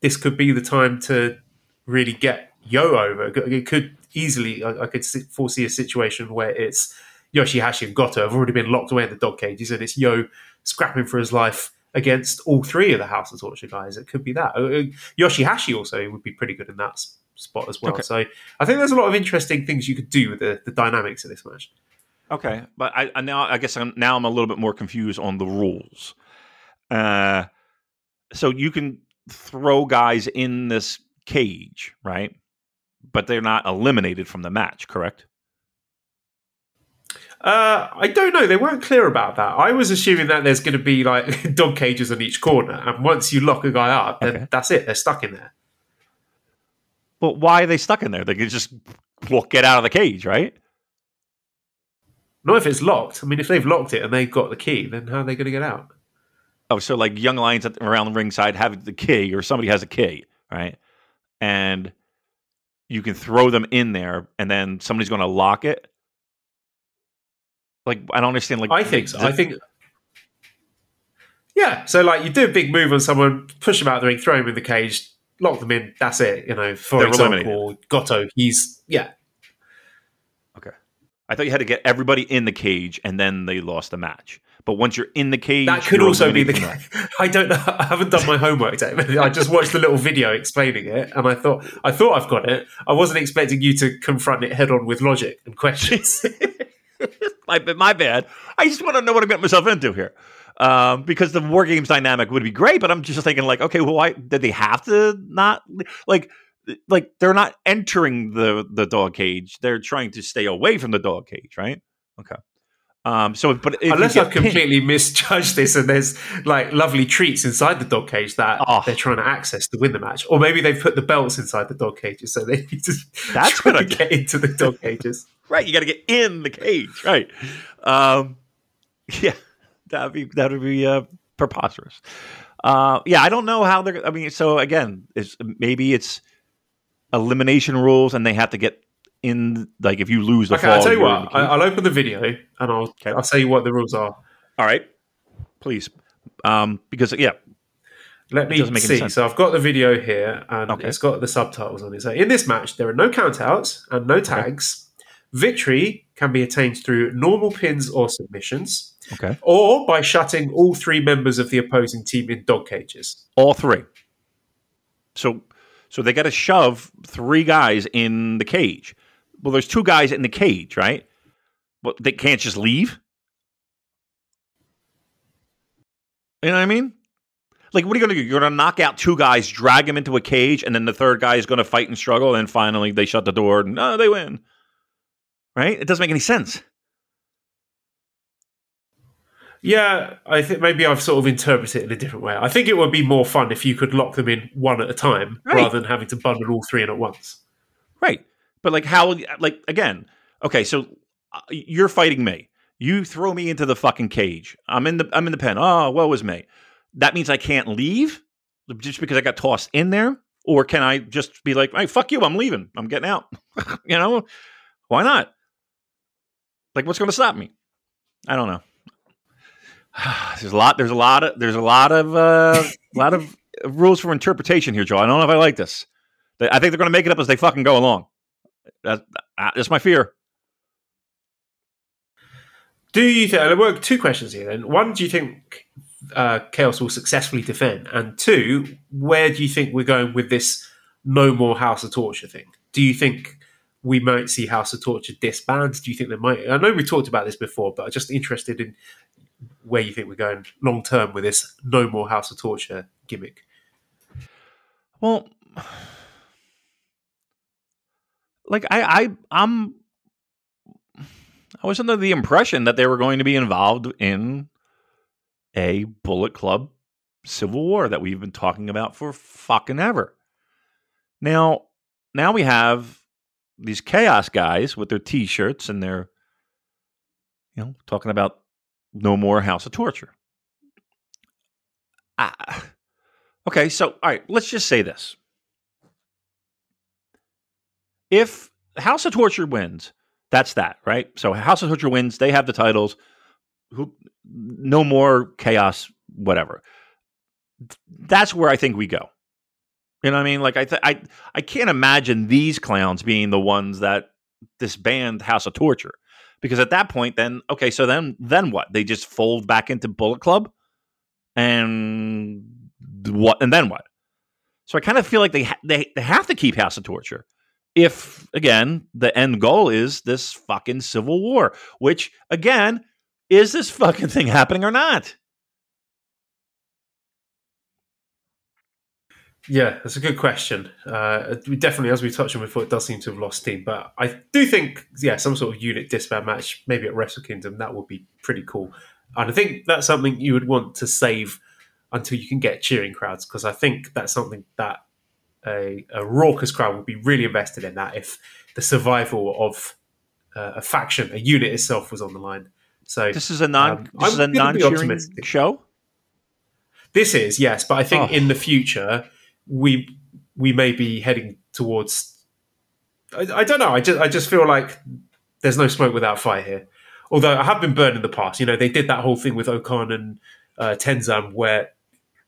this could be the time to really get Yo over. It could easily, I, I could foresee a situation where it's Yoshihashi and Goto have already been locked away in the dog cages, and it's Yo scrapping for his life against all three of the House of Torture guys. It could be that. Uh, uh, Yoshihashi also would be pretty good in that spot as well. Okay. So I think there's a lot of interesting things you could do with the, the dynamics of this match. Okay, but I, I now I guess I'm now I'm a little bit more confused on the rules. Uh, so you can throw guys in this cage, right? But they're not eliminated from the match, correct? Uh, I don't know. They weren't clear about that. I was assuming that there's going to be like dog cages on each corner, and once you lock a guy up, then Okay. that's it. They're stuck in there. But why are they stuck in there? They could just walk, get out of the cage, right? Not if it's locked. I mean, if they've locked it and they've got the key, then how are they going to get out? Oh, so like young lions at, around the ringside have the key, or somebody has a key, right? And you can throw them in there, and then somebody's going to lock it. Like I don't understand. Like I think so. I think. Yeah, so like you do a big move on someone, push them out of the ring, throw them in the cage, lock them in. That's it. You know, for They're example, Goto, he's yeah. I thought you had to get everybody in the cage and then they lost the match. But once you're in the cage, that could also be the. eliminated. I don't know. I haven't done my homework. David. I just watched the little video explaining it, and I thought I thought I've got it. I wasn't expecting you to confront it head on with logic and questions. my, my bad. I just want to know what I got myself into here. Um, because the war games dynamic would be great, but I'm just thinking like, okay, well, why did they have to not like, like they're not entering the the dog cage; they're trying to stay away from the dog cage, right? Okay. Um. So, but if Unless I've pinned- completely misjudged this, and there's like lovely treats inside the dog cage that Oh. they're trying to access to win the match, or maybe they've put the belts inside the dog cages, so they need to That's try to get into the dog cages. right, you got to get in the cage, right? Um. Yeah, that'd be that would be uh, preposterous. Uh, yeah, I don't know how they're. I mean, so again, it's maybe it's elimination rules, and they have to get in. Like, if you lose the Okay, fall, I'll tell you what. I, i'll open the video and I'll Okay. I'll tell you what the rules are. All right, please, um, because yeah, Let me doesn't make any see. So I've got the video here, and Okay. it's got the subtitles on it. So in this match, there are no countouts and no tags. Victory can be attained through normal pins or submissions, okay, or by shutting all three members of the opposing team in dog cages. all three. So, so they got to shove three guys in the cage. Well, there's two guys in the cage, right? But they can't just leave. You know what I mean? Like, what are you going to do? You're going to knock out two guys, drag them into a cage, and then the third guy is going to fight and struggle, and finally they shut the door and no, they win. Right? It doesn't make any sense. Yeah, I think maybe I've sort of interpreted it in a different way. I think it would be more fun if you could lock them in one at a time Right. rather than having to bundle all three in at once. Right. But like how like again, okay, so uh, you're fighting me. You throw me into the fucking cage. I'm in the I'm in the pen. Oh, what was me? That means I can't leave just because I got tossed in there? Or can I just be like, hey, fuck you, I'm leaving. I'm getting out. you know? Why not? Like what's gonna stop me? I don't know. there's a lot there's a lot of there's a lot of uh lot of rules for interpretation here, Joe. I don't know if I like this. I think they're going to make it up as they fucking go along. That, uh, that's my fear. Do you think? Were two questions here. Then one, do you think uh, Chaos will successfully defend? And two, where do you think we're going with this no more House of Torture thing? Do you think we might see House of Torture disband? Do you think they might? I know we talked about this before, but I'm just interested in where you think we're going long term with this no more House of Torture gimmick. Well, like I, I, I'm, I was under the impression that they were going to be involved in a Bullet Club civil war that we've been talking about for fucking ever. Now, now we have these chaos guys with their t-shirts and their, you know, talking about no more House of Torture. Ah, okay, so all right, let's just say this: if House of Torture wins, that's that, right? So House of Torture wins; they have the titles. Who, no more chaos, whatever. That's where I think we go. You know what I mean? Like I, th- I, I can't imagine these clowns being the ones that disband House of Torture, because at that point, then okay, so then then what? They just fold back into Bullet Club, and what? And then what? So I kind of feel like they ha- they they have to keep House of Torture. If again the end goal is this fucking civil war, which again is this fucking thing happening or not? Yeah, that's a good question. Uh, we definitely, as we touched on before, it does seem to have lost steam. But I do think, yeah, some sort of unit disband match, maybe at Wrestle Kingdom, that would be pretty cool. And I think that's something you would want to save until you can get cheering crowds, because I think that's something that a, a raucous crowd would be really invested in. That if the survival of uh, a faction, a unit itself, was on the line. So This is a non. Um, this is I'm a non-cheering show. This is yes, but I think Oh. in the future we we may be heading towards. I, I don't know. I just I just feel like there's no smoke without fire here. Although I have been burned in the past. You know, they did that whole thing with O-Khan and uh, Tenzan where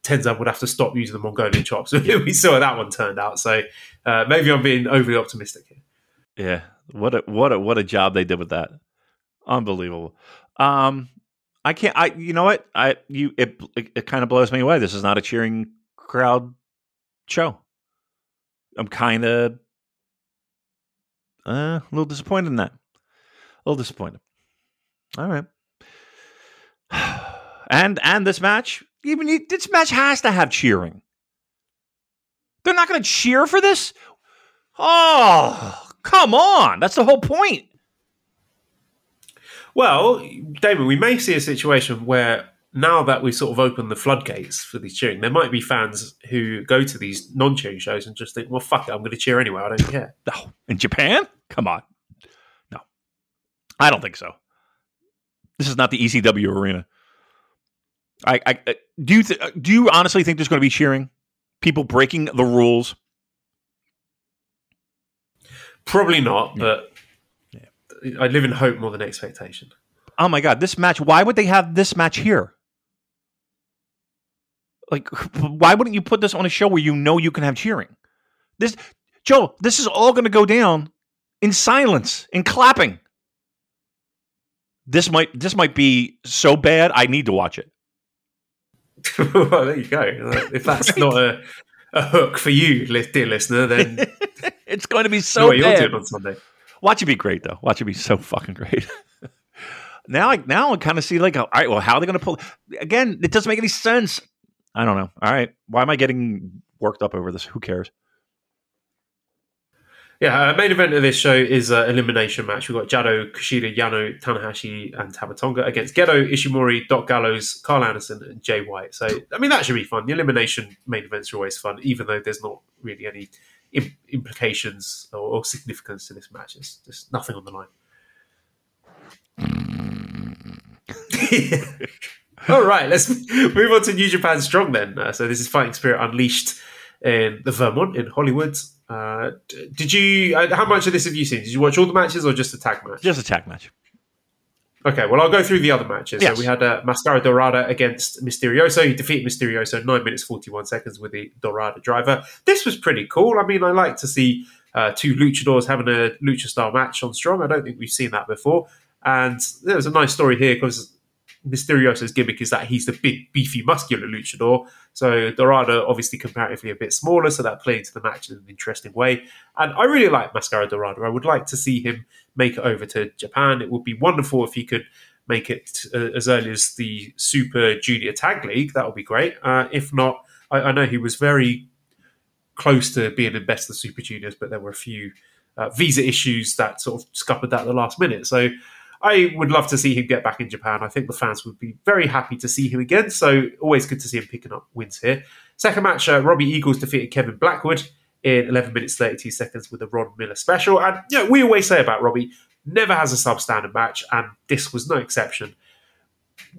Tenzan would have to stop using the Mongolian chops. we saw how that one turned out. So uh, maybe I'm being overly optimistic here. Yeah, what a what a what a job they did with that. Unbelievable. Um, I can't. I you know what? I you it it, it kind of blows me away. This is not a cheering crowd show. I'm kind of uh, a little disappointed in that. A little disappointed. All right. And and this match, even this match has to have cheering. They're not going to cheer for this. Oh, come on! That's the whole point. Well, David, we may see a situation where now that we sort of opened the floodgates for these cheering, there might be fans who go to these non-cheering shows and just think, "Well, fuck it, I'm going to cheer anyway. I don't care." No, in Japan? Come on. No, I don't think so. This is not the ECW arena. I, I uh, do. You th- uh, do you honestly think there's going to be cheering? People breaking the rules? Probably not, Yeah. but I live in hope more than expectation. Oh my god, this match. Why would they have this match here? Like, why wouldn't you put this on a show where you know you can have cheering? This, Joe, this is all going to go down in silence, in clapping. This might, this might be so bad. I need to watch it. well, there you go. If that's not a, a hook for you, dear listener, then it's going to be so what you're bad. doing on Sunday. Watch it be great though. Watch it be so fucking great. now, I now I kind of see like, all right, well, how are they going to pull? Again, it doesn't make any sense. I don't know. All right, why am I getting worked up over this? Who cares? Yeah, uh, main event of this show is an elimination match. We've got Jado, Kushida, Yano, Tanahashi, and Tama Tonga against Gedo, Ishimori, Doc Gallows, Karl Anderson, and Jay White. So, I mean, that should be fun. The elimination main events are always fun, even though there's not really any im- implications or, or significance to this match. There's, there's nothing on the line. All right, let's move on to New Japan Strong then. Uh, so this is Fighting Spirit Unleashed in the Vermont in Hollywood. Uh, did you? Uh, how much of this have you seen? Did you watch all the matches or just the tag match? Just a tag match. Okay, well I'll go through the other matches. Yes. So we had uh, Mascara Dorada against Mysterioso. He defeated Mysterioso nine minutes forty one seconds with the Dorada driver. This was pretty cool. I mean, I like to see uh, two luchadors having a lucha style match on Strong. I don't think we've seen that before. And there was a nice story here because Mysterioso's gimmick is that he's the big, beefy, muscular luchador. So Dorado, obviously comparatively a bit smaller, so that played into the match in an interesting way. And I really like Mascara Dorado. I would like to see him make it over to Japan. It would be wonderful if he could make it uh, as early as the Super Junior Tag League. That would be great. Uh, if not, I, I know he was very close to being in best of the Super Juniors, but there were a few uh, visa issues that sort of scuppered that at the last minute. So I would love to see him get back in Japan. I think the fans would be very happy to see him again. So always good to see him picking up wins here. Second match, uh, Robbie Eagles defeated Kevin Blackwood in 11 minutes 32 seconds with a Ron Miller special. And yeah, we always say about Robbie, never has a substandard match, and this was no exception.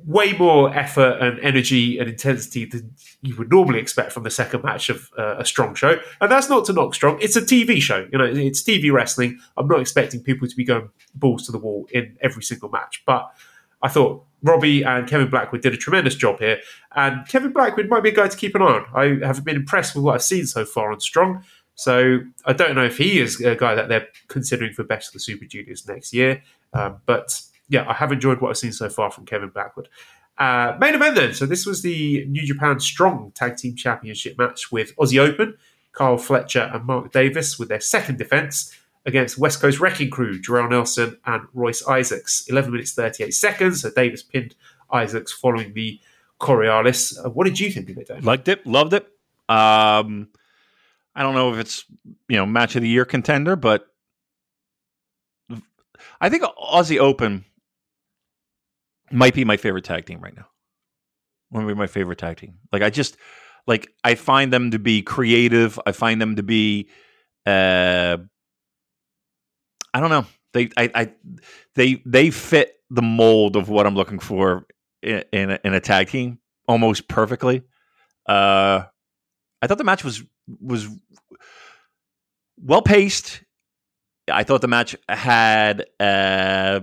Way more effort and energy and intensity than you would normally expect from the second match of uh, a strong show. And that's not to knock strong. It's a TV show. You know, it's TV wrestling. I'm not expecting people to be going balls to the wall in every single match. But I thought Robbie and Kevin Blackwood did a tremendous job here. And Kevin Blackwood might be a guy to keep an eye on. I have been impressed with what I've seen so far on Strong. So I don't know if he is a guy that they're considering for best of the Super Juniors next year. Um, but yeah, I have enjoyed what I've seen so far from Kevin Blackwood. Uh, main event then. So this was the New Japan Strong Tag Team Championship match with Aussie Open, Kyle Fletcher and Mark Davis with their second defense against West Coast Wrecking Crew, Jorel Nelson and Royce Isaacs. 11 minutes 38 seconds. So Davis pinned Isaacs following the Coriolis. Uh, what did you think of it, Dave? Liked it, loved it. Um, I don't know if it's you know match of the year contender, but I think Aussie Open might be my favorite tag team right now. One of my favorite tag team. Like I just like I find them to be creative. I find them to be uh I don't know. They I, I they they fit the mold of what I'm looking for in in a, in a tag team almost perfectly. Uh I thought the match was was well paced. I thought the match had uh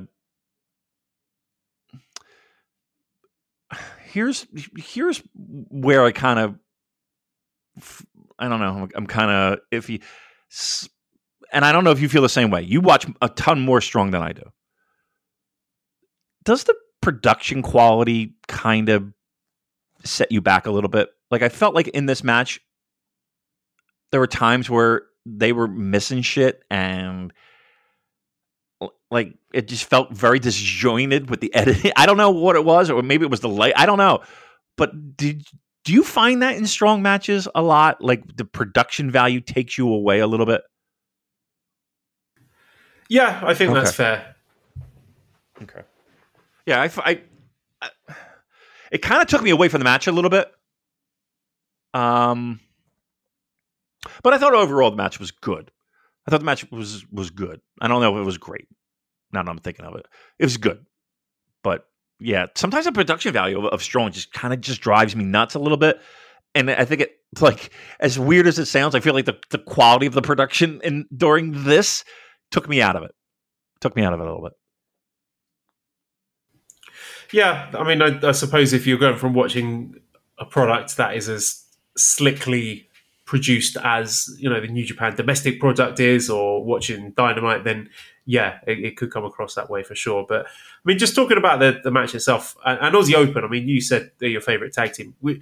here's here's where I kind of I don't know. I'm, I'm kind of iffy, and I don't know if you feel the same way. You watch a ton more strong than I do. Does the production quality kind of set you back a little bit? Like I felt like in this match, there were times where they were missing shit and like it just felt very disjointed with the editing. I don't know what it was, or maybe it was the light. I don't know. But did do you find that in strong matches a lot? Like the production value takes you away a little bit. Yeah, I think okay. that's fair. Okay. Yeah, I, I, I it kind of took me away from the match a little bit. Um, but I thought overall the match was good. I thought the match was was good. I don't know if it was great. Now that I'm thinking of it, it was good. But yeah, sometimes the production value of, of Strong just kind of just drives me nuts a little bit. And I think it like as weird as it sounds, I feel like the, the quality of the production in during this took me out of it. Took me out of it a little bit. Yeah, I mean, I, I suppose if you're going from watching a product that is as slickly produced as you know the New Japan domestic product is, or watching Dynamite, then yeah, it, it, could come across that way for sure. But I mean, just talking about the, the match itself and, and Aussie Open. I mean, you said they're your favourite tag team. We,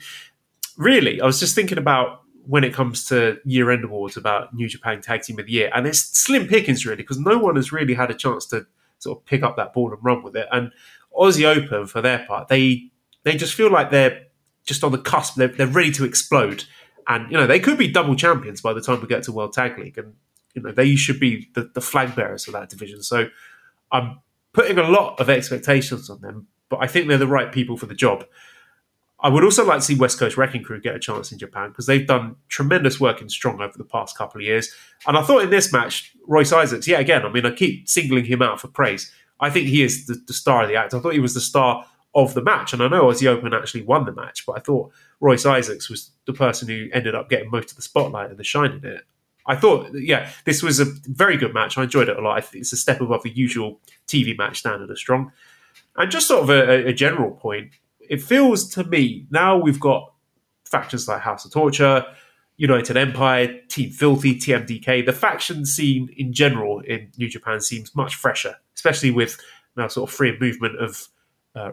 really, I was just thinking about when it comes to year end awards about New Japan Tag Team of the Year, and it's slim pickings really because no one has really had a chance to sort of pick up that ball and run with it. And Aussie Open, for their part, they they just feel like they're just on the cusp. They're, they're ready to explode and you know they could be double champions by the time we get to World Tag League, and you know they should be the, the flag bearers of that division. So I'm putting a lot of expectations on them, but I think they're the right people for the job. I would also like to see West Coast Wrecking Crew get a chance in Japan because they've done tremendous work in Strong over the past couple of years. And I thought in this match, Royce Isaacs, yeah, again, I mean, I keep singling him out for praise. I think he is the, the star of the act. I thought he was the star of the match. And I know Aussie Open actually won the match, but I thought Royce Isaacs was the person who ended up getting most of the spotlight and the shine in it. I thought, yeah, this was a very good match. I enjoyed it a lot. it's a step above the usual TV match standard of strong. And just sort of a, a general point, it feels to me now we've got factions like House of Torture, United Empire, Team Filthy, TMDK. The faction scene in general in New Japan seems much fresher, especially with now sort of free movement of uh,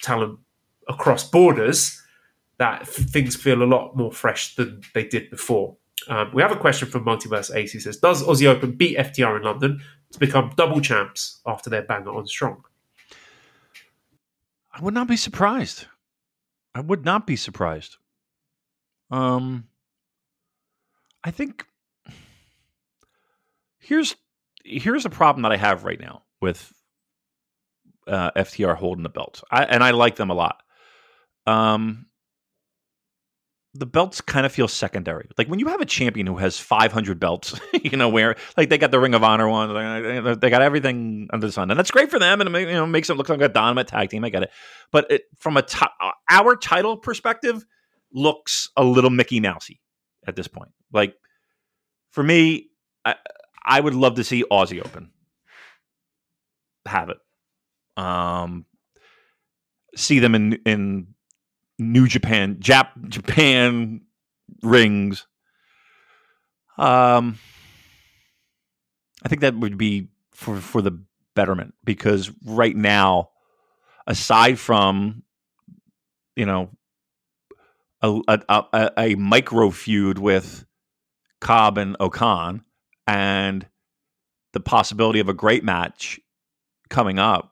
talent across borders that things feel a lot more fresh than they did before. Um, we have a question from Multiverse Ace. Says, "Does Aussie Open beat FTR in London to become double champs after their banger on Strong?" I would not be surprised. I would not be surprised. Um, I think here's here's a problem that I have right now with uh, FTR holding the belt, I, and I like them a lot. Um, the belts kind of feel secondary. Like when you have a champion who has 500 belts, you know, where like they got the Ring of Honor one, they got everything under the sun, and that's great for them, and it you know makes them look like a dominant tag team. I get it, but it, from a t- uh, our title perspective, looks a little Mickey Mousey at this point. Like for me, I, I would love to see Aussie Open have it. Um, see them in in New Japan, Jap Japan rings. Um, I think that would be for for the betterment because right now, aside from you know a a, a, a micro feud with Cobb and O-Khan and the possibility of a great match coming up,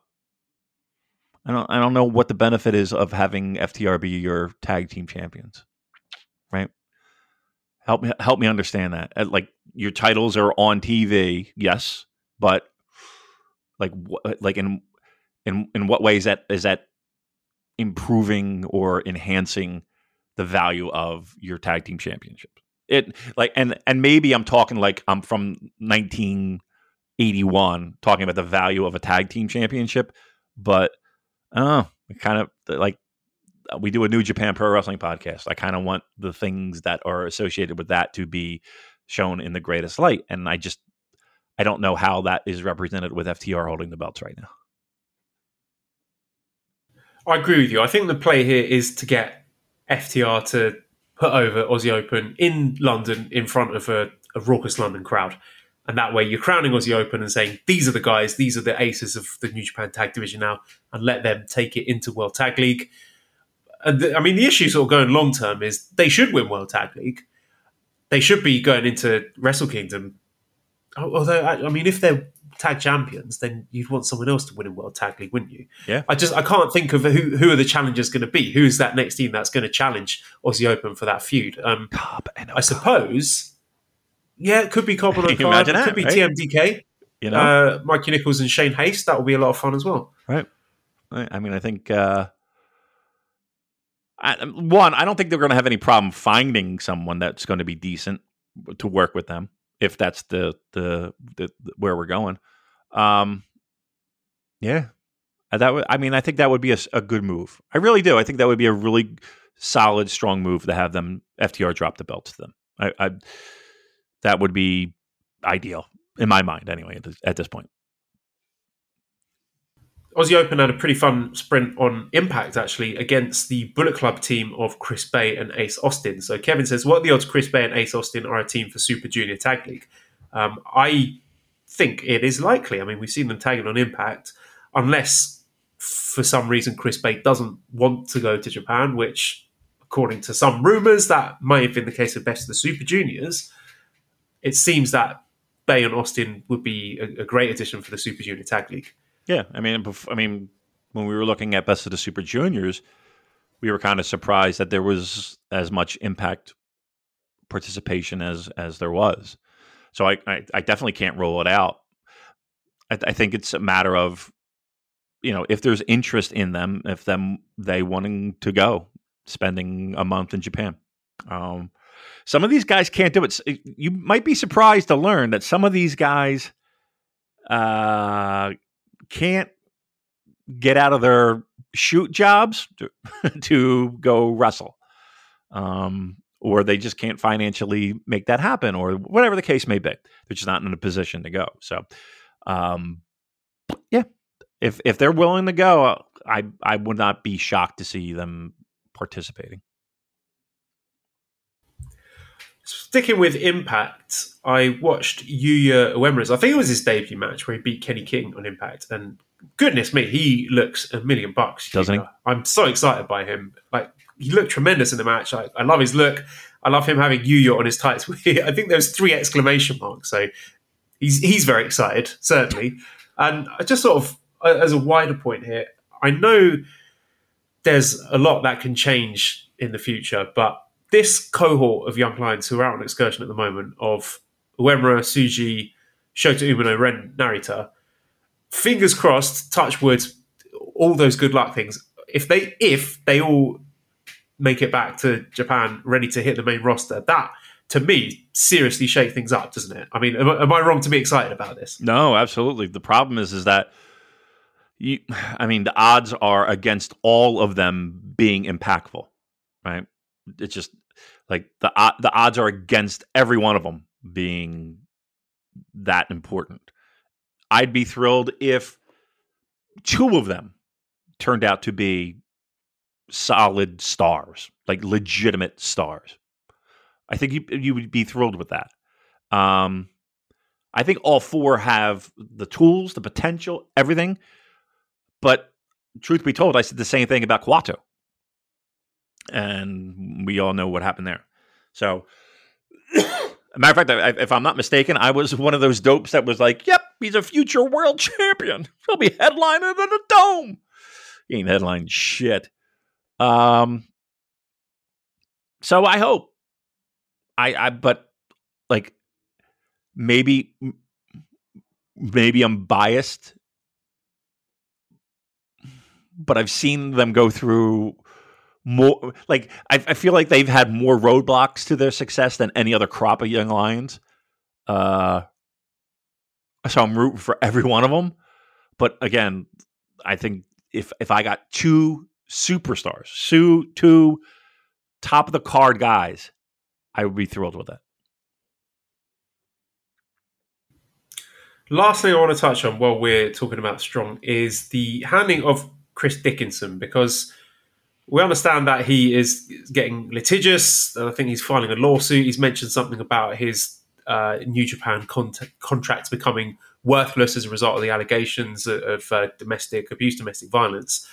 I don't I don't know what the benefit is of having FTR be your tag team champions, right? Help me help me understand that. Uh, Like your titles are on TV, yes, but like like in in in what ways that is that improving or enhancing the value of your tag team championship? It like and and maybe I'm talking like I'm from 1981 talking about the value of a tag team championship, but oh, kind of like uh, we do a New Japan Pro Wrestling podcast. I kind of want the things that are associated with that to be shown in the greatest light, and I just I don't know how that is represented with FTR holding the belts right now. I agree with you. I think the play here is to get FTR to put over Aussie Open in London in front of a, a raucous London crowd. And that way you're crowning Aussie Open and saying, these are the guys, these are the aces of the New Japan Tag Division now, and let them take it into World Tag League. And the, I mean, the issue sort of going long term is they should win World Tag League. They should be going into Wrestle Kingdom. Although, I, I mean, if they're tag champions, then you'd want someone else to win in World Tag League, wouldn't you? Yeah. I just I can't think of who who are the challengers going to be. Who's that next team that's going to challenge Aussie Open for that feud? Um, and I suppose. Yeah, it could be Cobb and Can you O-Khan. imagine It that, could be right? TMDK. you know, Uh, Mikey Nichols and Shane Haste. That will be a lot of fun as well. right? I I mean, I think uh, I, one, I don't think they're going to have any problem finding someone that's going to be decent to work with them if that's the the, the, the where we're going. Um, yeah, Uh, that would. I mean, I think that would be a good move. I really do. I think that would be a really solid, strong move to have them FTR drop the belt to them. I, I that would be ideal in my mind, anyway. At this, at this point, Aussie Open had a pretty fun sprint on Impact actually against the Bullet Club team of Chris Bey and Ace Austin. So Kevin says, "What are the odds Chris Bey and Ace Austin are a team for Super Junior Tag League?" Um, I think it is likely. I mean, we've seen them tagging on Impact, unless for some reason Chris Bey doesn't want to go to Japan, which, according to some rumors, that may have been the case of Best of the Super Juniors. It seems that Bey and Austin would be a, a great addition for the Super Junior Tag League. Yeah, I mean, I mean, when we were looking at Best of the Super Juniors, we were kind of surprised that there was as much impact participation as as there was. So I I, I definitely can't rule it out. I, I think it's a matter of you know if there's interest in them, if them they wanting to go, spending a month in Japan. Um, some of these guys can't do it. You might be surprised to learn that some of these guys uh, can't get out of their shoot jobs to, to go wrestle. Um, or they just can't financially make that happen, or whatever the case may be. They're just not in a position to go. So, um, yeah, if if they're willing to go, I I would not be shocked to see them participating. Sticking with Impact, I watched Yuya Uemura's. I think it was his debut match where he beat Kenny King on Impact, and goodness me, he looks a million bucks. Doesn't he? I'm so excited by him. Like he looked tremendous in the match. I, I love his look. I love him having Yuya on his tights. I think there's three exclamation marks. So he's he's very excited, certainly. And I just sort of as a wider point here, I know there's a lot that can change in the future, but this cohort of young lions who are out on excursion at the moment of Uemura, Tsuji, Shota Umino, Ren, Narita, fingers crossed, touch wood, all those good luck things. If they if they all make it back to Japan ready to hit the main roster, that to me seriously shake things up, doesn't it? I mean, am, am I wrong to be excited about this? No, absolutely. The problem is, is that you. I mean, the odds are against all of them being impactful, right? It's just like the the odds are against every one of them being that important. I'd be thrilled if two of them turned out to be solid stars, like legitimate stars. I think you you would be thrilled with that. Um, I think all four have the tools, the potential, everything. But truth be told, I said the same thing about Quato. And we all know what happened there. So, matter of fact, I- if I'm not mistaken, I was one of those dopes that was like, yep, he's a future world champion. He'll be headlining in the dome. He ain't headline shit. Um, so I hope I, I, but like maybe, maybe I'm biased, but I've seen them go through more. Like I, I feel like they've had more roadblocks to their success than any other crop of young lions. Uh, so I'm rooting for every one of them. But again, I think if if I got two superstars, two two top of the card guys, I would be thrilled with that. Last thing I want to touch on while we're talking about Strong is the handling of Chris Dickinson because we understand that he is getting litigious. I think he's filing a lawsuit. He's mentioned something about his uh, New Japan con- contracts becoming worthless as a result of the allegations of, of uh, domestic abuse, domestic violence.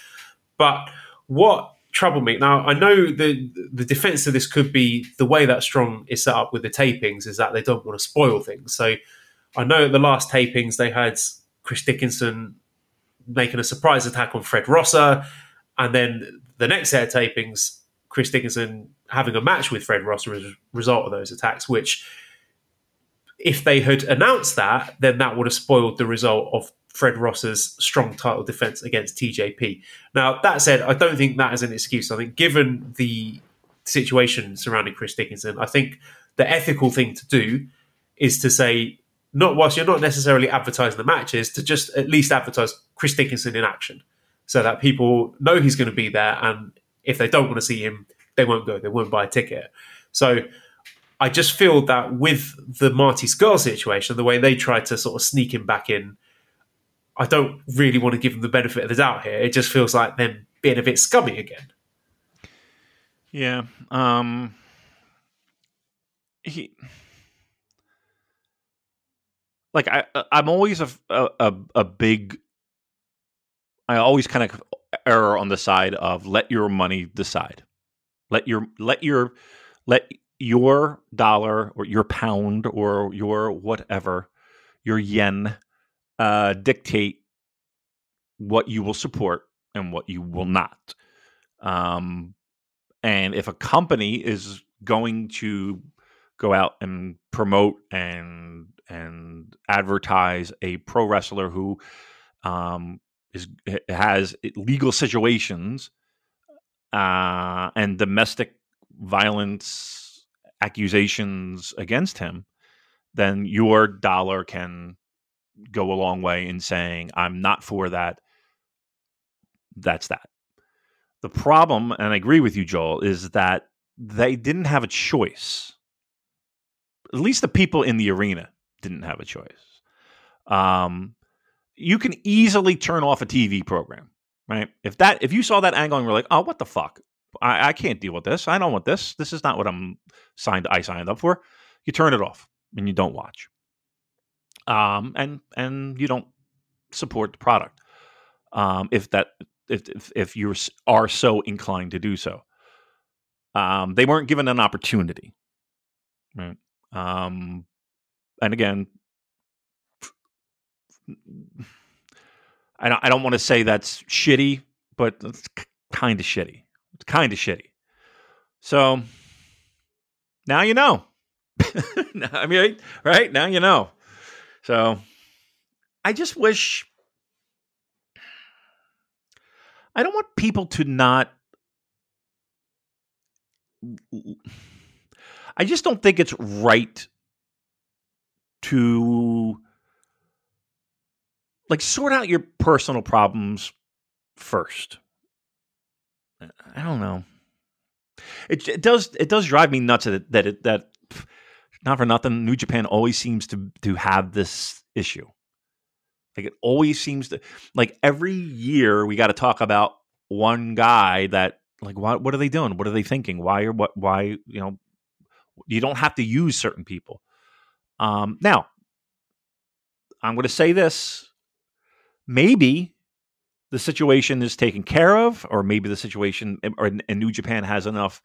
But what troubled me now, I know the the defense of this could be the way that Strong is set up with the tapings is that they don't want to spoil things. So I know at the last tapings they had Chris Dickinson making a surprise attack on Fred Rosser, and then the next of tapings, Chris Dickinson having a match with Fred Rosser as a result of those attacks, which if they had announced that, then that would have spoiled the result of Fred Rosser's strong title defense against TJP. Now, that said, I don't think that is an excuse. I think, given the situation surrounding Chris Dickinson, I think the ethical thing to do is to say, not whilst you're not necessarily advertising the matches, to just at least advertise Chris Dickinson in action so that people know he's going to be there. And if they don't want to see him, they won't go, they won't buy a ticket. So I just feel that with the Marty Scurll situation, the way they tried to sort of sneak him back in, I don't really want to give them the benefit of the doubt here. It just feels like them being a bit scummy again. Yeah. Um he like I I'm always a a, a big I always kind of err on the side of let your money decide. Let your let your let your dollar or your pound or your whatever, your yen, uh, dictate what you will support and what you will not. Um, and if a company is going to go out and promote and and advertise a pro wrestler who um, is has legal situations uh, and domestic violence accusations against him, then your dollar can go a long way in saying, I'm not for that. That's that. The problem, and I agree with you, Joel, is that they didn't have a choice. At least the people in the arena didn't have a choice. Um, you can easily turn off a TV program, right? If that if you saw that angle and were like, oh, what the fuck? I, I can't deal with this. I don't want this. This is not what I'm signed. I signed up for. You turn it off and you don't watch. Um, and and you don't support the product. Um, if that if if, if you are so inclined to do so. Um, they weren't given an opportunity. Right. Um, and again, I don't, I don't want to say that's shitty, but it's kind of shitty. It's kind of shitty. So now you know. I mean, right now you know. So I just wish I don't want people to not. I just don't think it's right to like sort out your personal problems first. I don't know. It, it does it does drive me nuts that that it, that not for nothing. New Japan always seems to to have this issue. Like it always seems to like every year we got to talk about one guy that like what what are they doing? What are they thinking? Why or what why you know you don't have to use certain people. Um, now I'm going to say this. Maybe the situation is taken care of, or maybe the situation or and New Japan has enough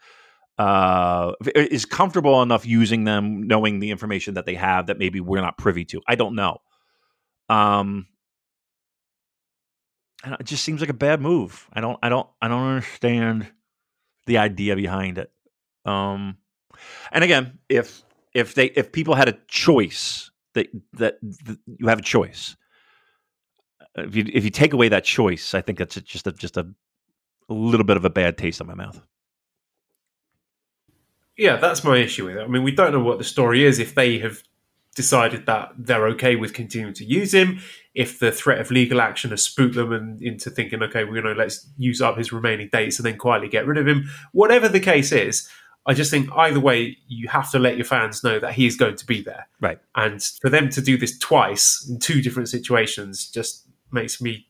uh, is comfortable enough using them, knowing the information that they have that maybe we're not privy to. I don't know. Um, it just seems like a bad move. I don't, I don't, I don't understand the idea behind it. Um, And again, if if they if people had a choice that that, that you have a choice. If you if you take away that choice, I think that's just a, just a, a little bit of a bad taste in my mouth. Yeah, that's my issue with it. I mean, we don't know what the story is if they have decided that they're okay with continuing to use him, if the threat of legal action has spooked them and into thinking, okay, we're going to let's use up his remaining dates and then quietly get rid of him. Whatever the case is, I just think either way, you have to let your fans know that he is going to be there. Right. And for them to do this twice in two different situations just makes me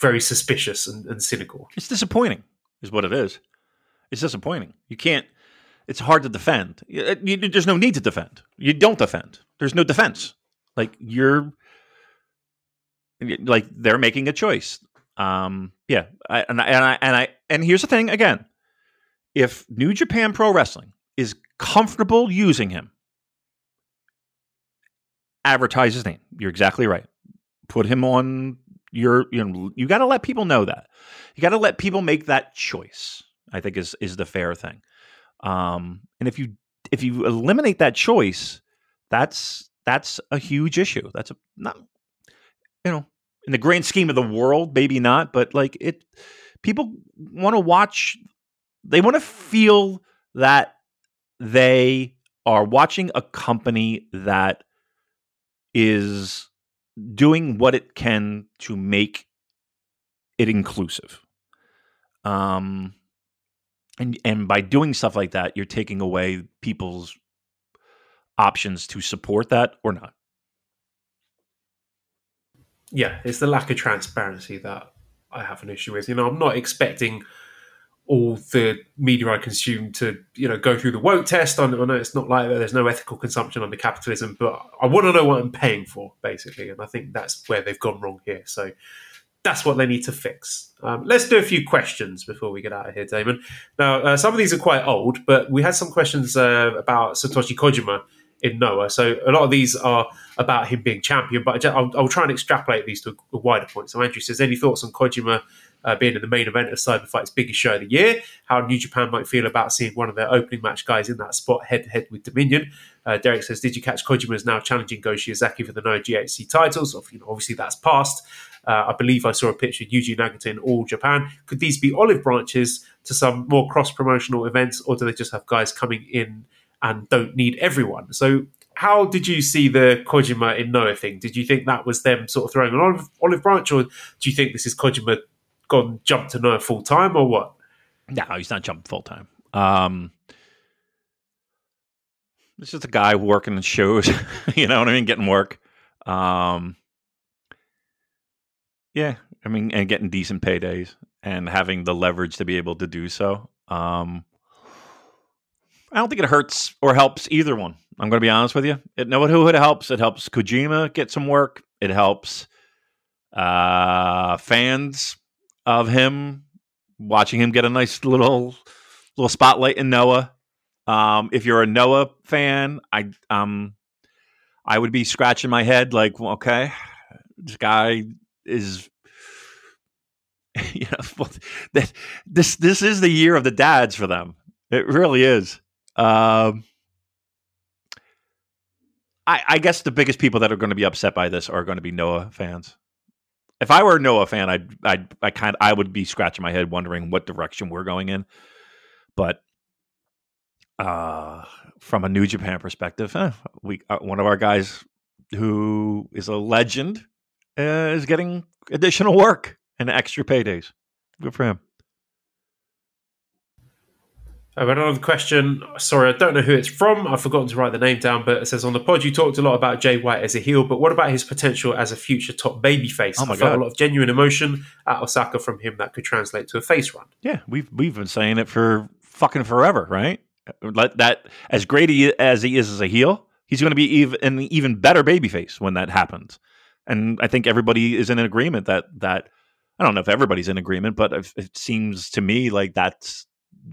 very suspicious and, and cynical. It's disappointing, is what it is. It's disappointing. You can't. It's hard to defend. You, you, there's no need to defend. You don't defend. There's no defense. Like you're, like they're making a choice. Um, yeah, I, and, I, and I and I and here's the thing again if New Japan Pro Wrestling is comfortable using him, advertise his name. You're exactly right. Put him on your you know you got to let people know that. You got to let people make that choice. I think is is the fair thing. Um, and if you if you eliminate that choice, that's that's a huge issue. That's a not you know in the grand scheme of the world, maybe not, but like it people want to watch they want to feel that they are watching a company that is doing what it can to make it inclusive. Um, and and by doing stuff like that, you're taking away people's options to support that or not. Yeah, it's the lack of transparency that I have an issue with. You know, I'm not expecting all the media I consume to you know go through the woke test. I know it's not like there's no ethical consumption under capitalism, but I want to know what I'm paying for basically, and I think that's where they've gone wrong here. So that's what they need to fix. Um, let's do a few questions before we get out of here, Damon. Now, uh, some of these are quite old, but we had some questions uh, about Satoshi Kojima in Noah. So a lot of these are about him being champion, but I'll, I'll try and extrapolate these to a wider point. So Andrew says, any thoughts on Kojima uh, being in the main event of Cyber Fight's biggest show of the year? How New Japan might feel about seeing one of their opening match guys in that spot head to head with Dominion? Uh, Derek says, did you catch Kojima is now challenging Go Shiozaki for the Noah GHC titles? Obviously, that's passed. Uh, I believe I saw a picture of Yuji Nagata in All Japan. Could these be olive branches to some more cross promotional events, or do they just have guys coming in and don't need everyone? So how did you see the Kojima in Noah thing? Did you think that was them sort of throwing an olive, olive branch, or do you think this is Kojima gone jumped to Noah full time, or what? No, he's not jumping full time. Um, it's just a guy working in shows, you know what I mean, getting work. Um, yeah, I mean, and getting decent paydays and having the leverage to be able to do so. Um, I don't think it hurts or helps either one. I'm going to be honest with you. It, know who it helps? It helps Kojima get some work. It helps uh, fans of him watching him get a nice little little spotlight in Noah. Um, if you're a Noah fan, I um I would be scratching my head like, well, okay, this guy is you know that this this is the year of the dads for them. It really is. Um, I, I guess the biggest people that are going to be upset by this are going to be Noah fans. If I were Noah fan, I'd, I'd, I kind, I would be scratching my head, wondering what direction we're going in. But uh, from a New Japan perspective, eh, we uh, one of our guys who is a legend uh, is getting additional work and extra paydays. Good for him. I've got another question. Sorry, I don't know who it's from. I've forgotten to write the name down, but it says on the pod you talked a lot about Jay White as a heel, but what about his potential as a future top babyface? Oh my I felt God. a lot of genuine emotion at Osaka from him that could translate to a face run. Yeah, we've we've been saying it for fucking forever, right? Let that as great as he is as a heel, he's going to be even an even better babyface when that happens. And I think everybody is in agreement that that I don't know if everybody's in agreement, but it seems to me like that's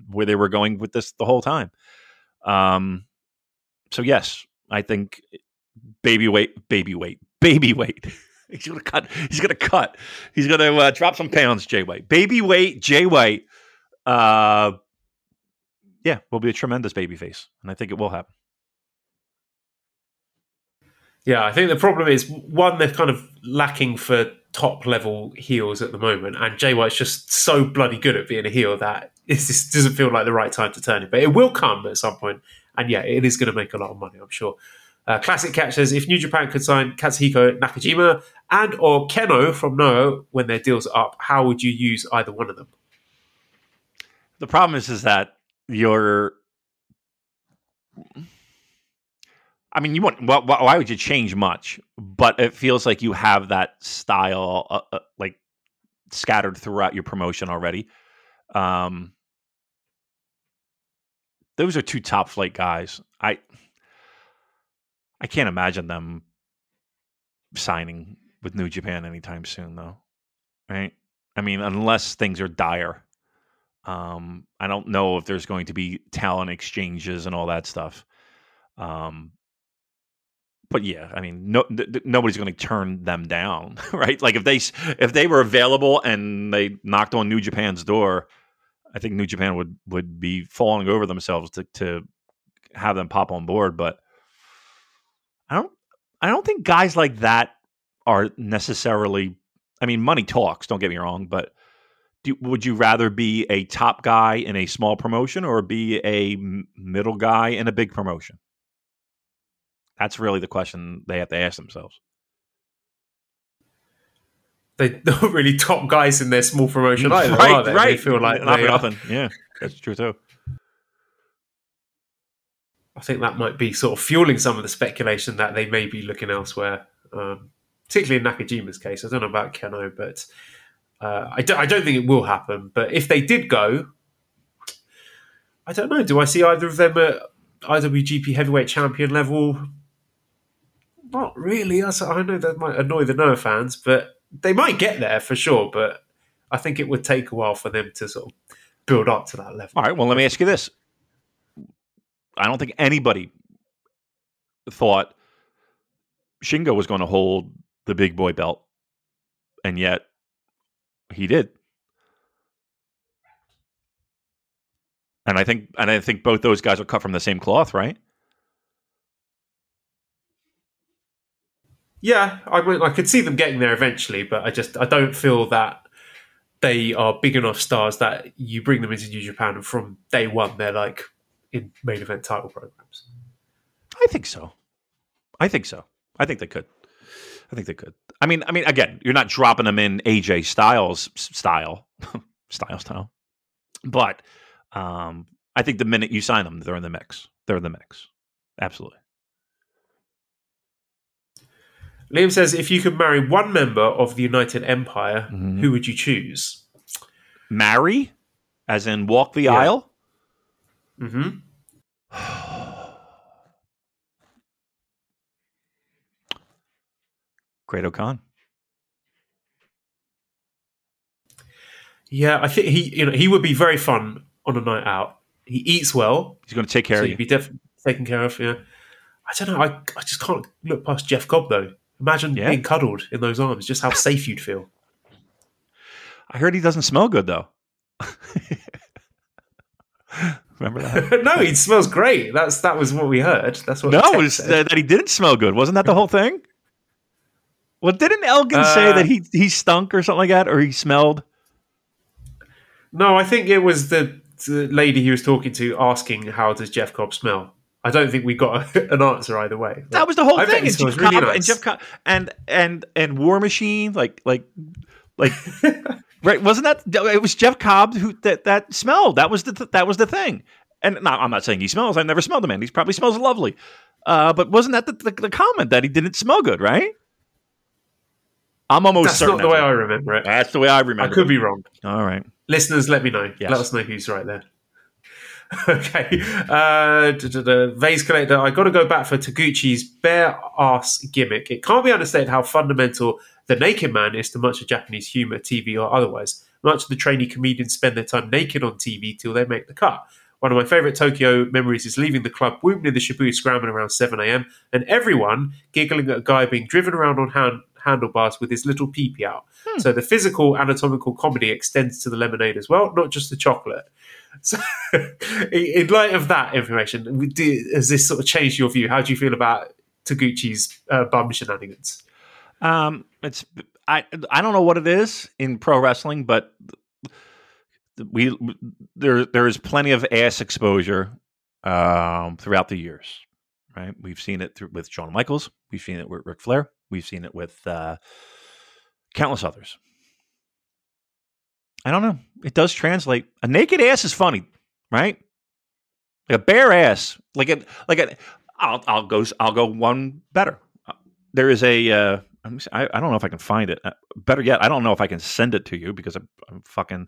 where they were going with this the whole time. Um, so yes, I think baby weight, baby weight, baby weight. he's gonna cut. He's gonna cut. He's gonna uh, drop some pounds. Jay White, baby weight, Jay White. Uh, yeah, will be a tremendous babyface, and I think it will happen. Yeah, I think the problem is one they're kind of lacking for top level heels at the moment, and Jay White's just so bloody good at being a heel that it just doesn't feel like the right time to turn it. But it will come at some point, and yeah, it is going to make a lot of money, I'm sure. Uh, Classic Catch says if New Japan could sign Katsuhiko Nakajima and or Kenoh from Noah when their deals are up, how would you use either one of them? The problem is, is that you're. I mean, you want. Well, why would you change much? But it feels like you have that style, uh, uh, like scattered throughout your promotion already. Um, those are two top flight guys. I I can't imagine them signing with New Japan anytime soon, though. Right? I mean, unless things are dire. Um, I don't know if there's going to be talent exchanges and all that stuff. Um, but yeah, I mean, no, th- nobody's going to turn them down, right? Like if they if they were available and they knocked on New Japan's door, I think New Japan would would be falling over themselves to to have them pop on board. But I don't I don't think guys like that are necessarily. I mean, money talks. Don't get me wrong, but do, would you rather be a top guy in a small promotion or be a middle guy in a big promotion? That's really the question they have to ask themselves. They're not really top guys in their small promotion either, right, are they? Right, they feel like not they nothing. Yeah, that's true too. I think that might be sort of fueling some of the speculation that they may be looking elsewhere, um, particularly in Nakajima's case. I don't know about Kenoh, but uh, I, don't, I don't think it will happen. But if they did go, I don't know. Do I see either of them at IWGP Heavyweight Champion level? Not really. I know that might annoy the Noah fans, but they might get there for sure. But I think it would take a while for them to sort of build up to that level. All right. Well, let me ask you this: I don't think anybody thought Shingo was going to hold the big boy belt, and yet he did. And I think, and I think both those guys are cut from the same cloth, right? Yeah, I mean, I could see them getting there eventually, but I just I don't feel that they are big enough stars that you bring them into New Japan and from day one they're like in main event title programs. I think so. I think so. I think they could. I think they could. I mean, I mean, again, you're not dropping them in AJ Styles style, style style, but um, I think the minute you sign them, they're in the mix. They're in the mix. Absolutely. Liam says, if you could marry one member of the United Empire, Mhm. who would you choose? Marry, as in walk the Yeah. aisle. hmm Great O-Khan. Yeah, I think he you know he would be very fun on a night out. He eats well, He's going to take care so of he'd you. be definitely taken care of. Yeah, I don't know. I, I just can't look past Jeff Cobb though. Imagine Yeah. being cuddled in those arms. Just how safe you'd feel. I heard he doesn't smell good though. Remember that? no, he smells great. That's that was what we heard. That's what. no, it was that, that he didn't smell good. Wasn't that the whole thing? Well, didn't Elgin say Uh, that he he stunk or something like that, or he smelled? No, I think it was the, the lady he was talking to asking how does Jeff Cobb smell. I don't think we got an answer either way. That was the whole I thing. And Jeff, really Cobb, nice. and Jeff Cobb and and and War Machine, like like like right? Wasn't that it was Jeff Cobb who that that smelled? That was the that was the thing. And no, I'm not saying he smells. I've never smelled the man. He probably smells lovely. Uh, but wasn't that the, the, the comment that he didn't smell good? Right? I'm almost That's certain not the way that's I remember it. That's the way I remember. I could it. be wrong. All right. Listeners, let me know. Yes. Let us know who's right there. okay. Uh, da. Vase Collector, I got to go back for Taguchi's bare ass gimmick. It can't be understated how fundamental the naked man is to much of Japanese humor, TV or otherwise. Much of the trainee comedians spend their time naked on TV till they make the cut. One of my favourite Tokyo memories is leaving the club whooping in the Shibuya scrambling around 7am and everyone giggling at a guy being driven around on hand, handlebars with his little peepee out. So the physical anatomical comedy extends to the lemonade as well, not just the chocolate. So, in light of that information, do, has this sort of changed your view? How do you feel about Taguchi's uh, bum shenanigans? Um, it's I I don't know what it is in pro wrestling, but we there there is plenty of ass exposure um, throughout the years. Right, we've seen it through, with Shawn Michaels, we've seen it with Ric Flair, we've seen it with uh, countless others. I don't know. It does translate. A naked ass is funny, right? Like a bare ass, like a like a. I'll I'll go I'll go one better. There is a. Uh, I, I don't know if I can find it. Uh, better yet, I don't know if I can send it to you because I'm, I'm fucking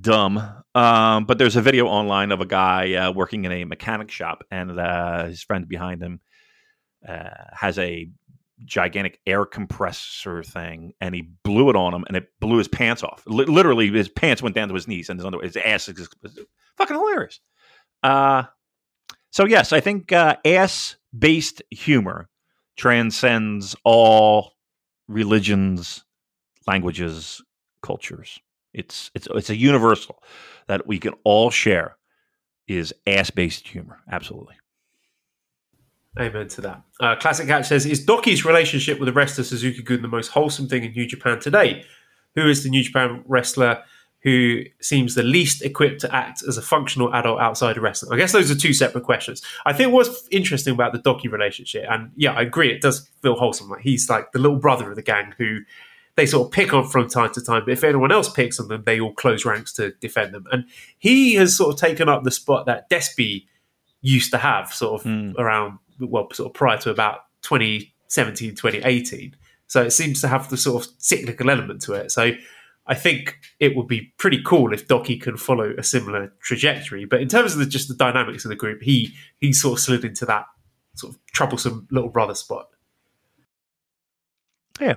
dumb. Um, but there's a video online of a guy uh, working in a mechanic shop, and uh, his friend behind him uh, has a gigantic air compressor thing, and he blew it on him, and it blew his pants off. L- literally, his pants went down to his knees, and his, his ass is fucking hilarious. Uh, so yes, I think uh, ass-based humor transcends all religions, languages, cultures. It's it's it's a universal that we can all share is ass-based humor. Absolutely. Amen to that. Uh, Classic Catch says, Is DOUKI's relationship with the wrestler Suzuki Gun the most wholesome thing in New Japan today? Who is the New Japan wrestler who seems the least equipped to act as a functional adult outside of wrestling? I guess those are two separate questions. I think what's interesting about the DOUKI relationship, and yeah, I agree, it does feel wholesome. Like he's like the little brother of the gang who they sort of pick on from time to time, but if anyone else picks on them, they all close ranks to defend them. And he has sort of taken up the spot that Despy used to have, sort of Mm. around, well, sort of prior to about 2017, 2018. So it seems to have the sort of cyclical element to it. So I think it would be pretty cool if DOUKI can follow a similar trajectory. But in terms of the, just the dynamics of the group, he he sort of slid into that sort of troublesome little brother spot. Yeah.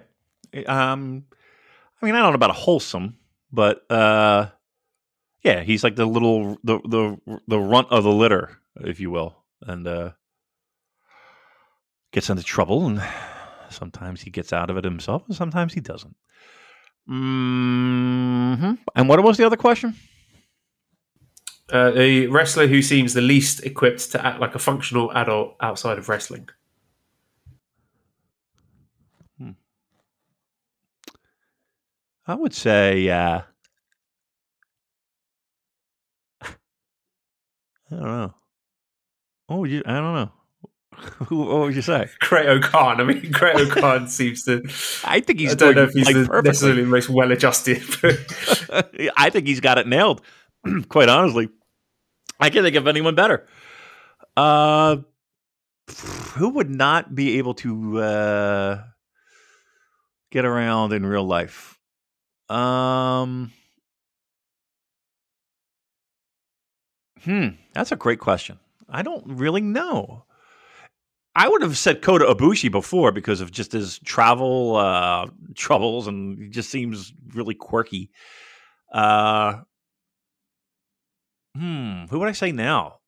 Um, I mean, I don't know about a wholesome, but uh, yeah, he's like the little the the the runt of the litter, if you will, and uh, gets into trouble, and sometimes he gets out of it himself, and sometimes he doesn't. hmm And what was the other question? Uh, a wrestler who seems the least equipped to act like a functional adult outside of wrestling. I would say uh, I don't know. Oh, you I don't know. Who, what would you say? Great O-Khan. I mean, Great O-Khan seems to. I think he's I don't know if he's like the, necessarily the most well adjusted. I think he's got it nailed. Quite honestly, I can't think of anyone better. Uh, who would not be able to uh, get around in real life? Um, hmm, that's a great question. I don't really know. I would have said Kota Ibushi before because of just his travel uh, troubles, and he just seems really quirky. Uh, hmm, who would I say now?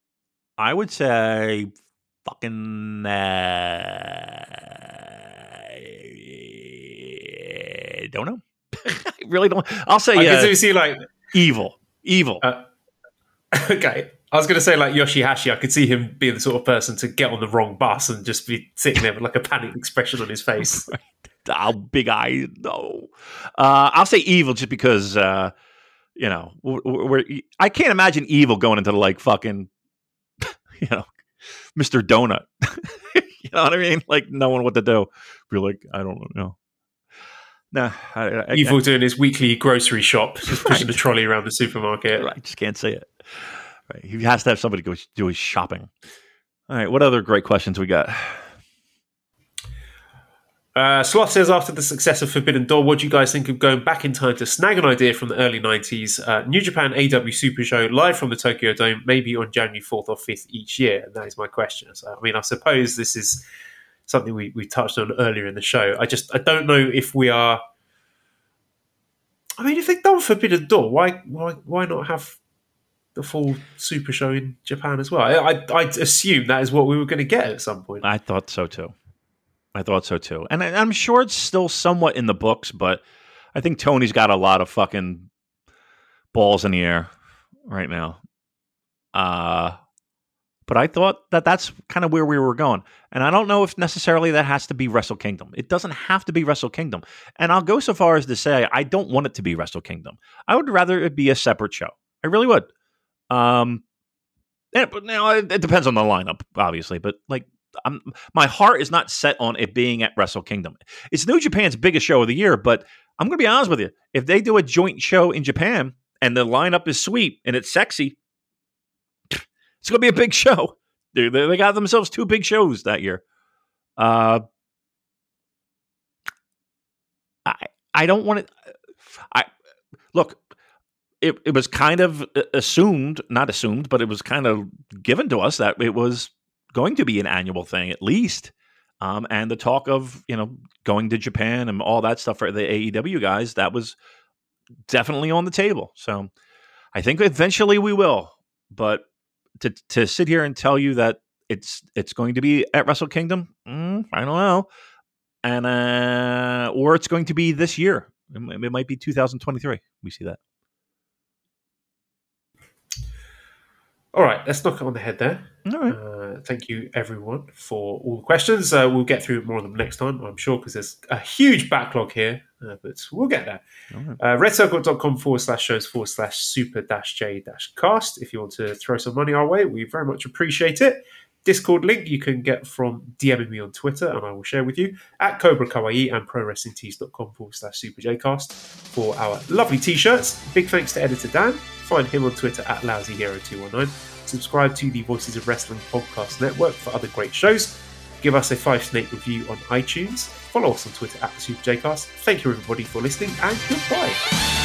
I would say fucking. Uh, don't know. I really don't. I'll say I uh, can see like evil. Evil. Uh, okay. I was going to say like Yoshihashi. I could see him being the sort of person to get on the wrong bus and just be sitting there with like a panicked expression on his face. I'll big eye. No, uh, I'll say evil just because uh, you know we're, we're, I can't imagine evil going into like fucking you know Mister Donut. you know what I mean? Like knowing what to do. Be like, I don't know. Nah, I, I, Evil doing his weekly grocery shop, just pushing the trolley around the supermarket. I, just can't say it. Right. He has to have somebody go do his shopping. All right. What other great questions we got? Uh, Sloth says, after the success of Forbidden Door, what do you guys think of going back in time to snag an idea from the early 90s? Uh, New Japan AEW Super Show live from the Tokyo Dome, maybe on January 4th or 5th each year? And that is my question. So, I mean, I suppose this is something we, we touched on earlier in the show. I just, I don't know if we are. I mean, if they've done Forbidden Door, why, why, why not have the full Super Show in Japan as well? I, I, I'd assume that is what we were going to get at some point. I thought so too. I thought so too. And I, I'm sure it's still somewhat in the books, but I think Tony's got a lot of fucking balls in the air right now. Uh, but I thought that that's kind of where we were going. And I don't know if necessarily that has to be Wrestle Kingdom. It doesn't have to be Wrestle Kingdom. And I'll go so far as to say I don't want it to be Wrestle Kingdom. I would rather it be a separate show. I really would. Um, but now it, it depends on the lineup, obviously. But like, I'm, my heart is not set on it being at Wrestle Kingdom. It's New Japan's biggest show of the year, but I'm going to be honest with you. If they do a joint show in Japan and the lineup is sweet and it's sexy, it's going to be a big show. Dude, they, they got themselves two big shows that year. Uh, I I don't want to. I look. It it was kind of assumed, not assumed, but it was kind of given to us that it was going to be an annual thing at least. Um, and the talk of you know going to Japan and all that stuff for the AEW guys that was definitely on the table. So I think eventually we will, but to to sit here and tell you that it's it's going to be at Wrestle Kingdom, mm, I don't know, and uh, or it's going to be this year. It might be 2023. We see that. All right, let's knock it on the head there. All right. Uh, thank you, everyone, for all the questions. Uh, we'll get through more of them next time, I'm sure, because there's a huge backlog here, uh, but we'll get there. Right. Uh, redcircle.com forward slash shows forward slash super dash j dash cast. If you want to throw some money our way, we very much appreciate it. Discord link you can get from DMing me on Twitter, and I will share with you at Cobra Kawaii and ProWrestlingTees.com forward slash Super J Cast for our lovely t shirts. Big thanks to editor Dan. Find him on Twitter at LousyHero219. Subscribe to the Voices of Wrestling podcast network for other great shows. Give us a five snake review on iTunes. Follow us on Twitter at the Super J Cast. Thank you, everybody, for listening, and goodbye.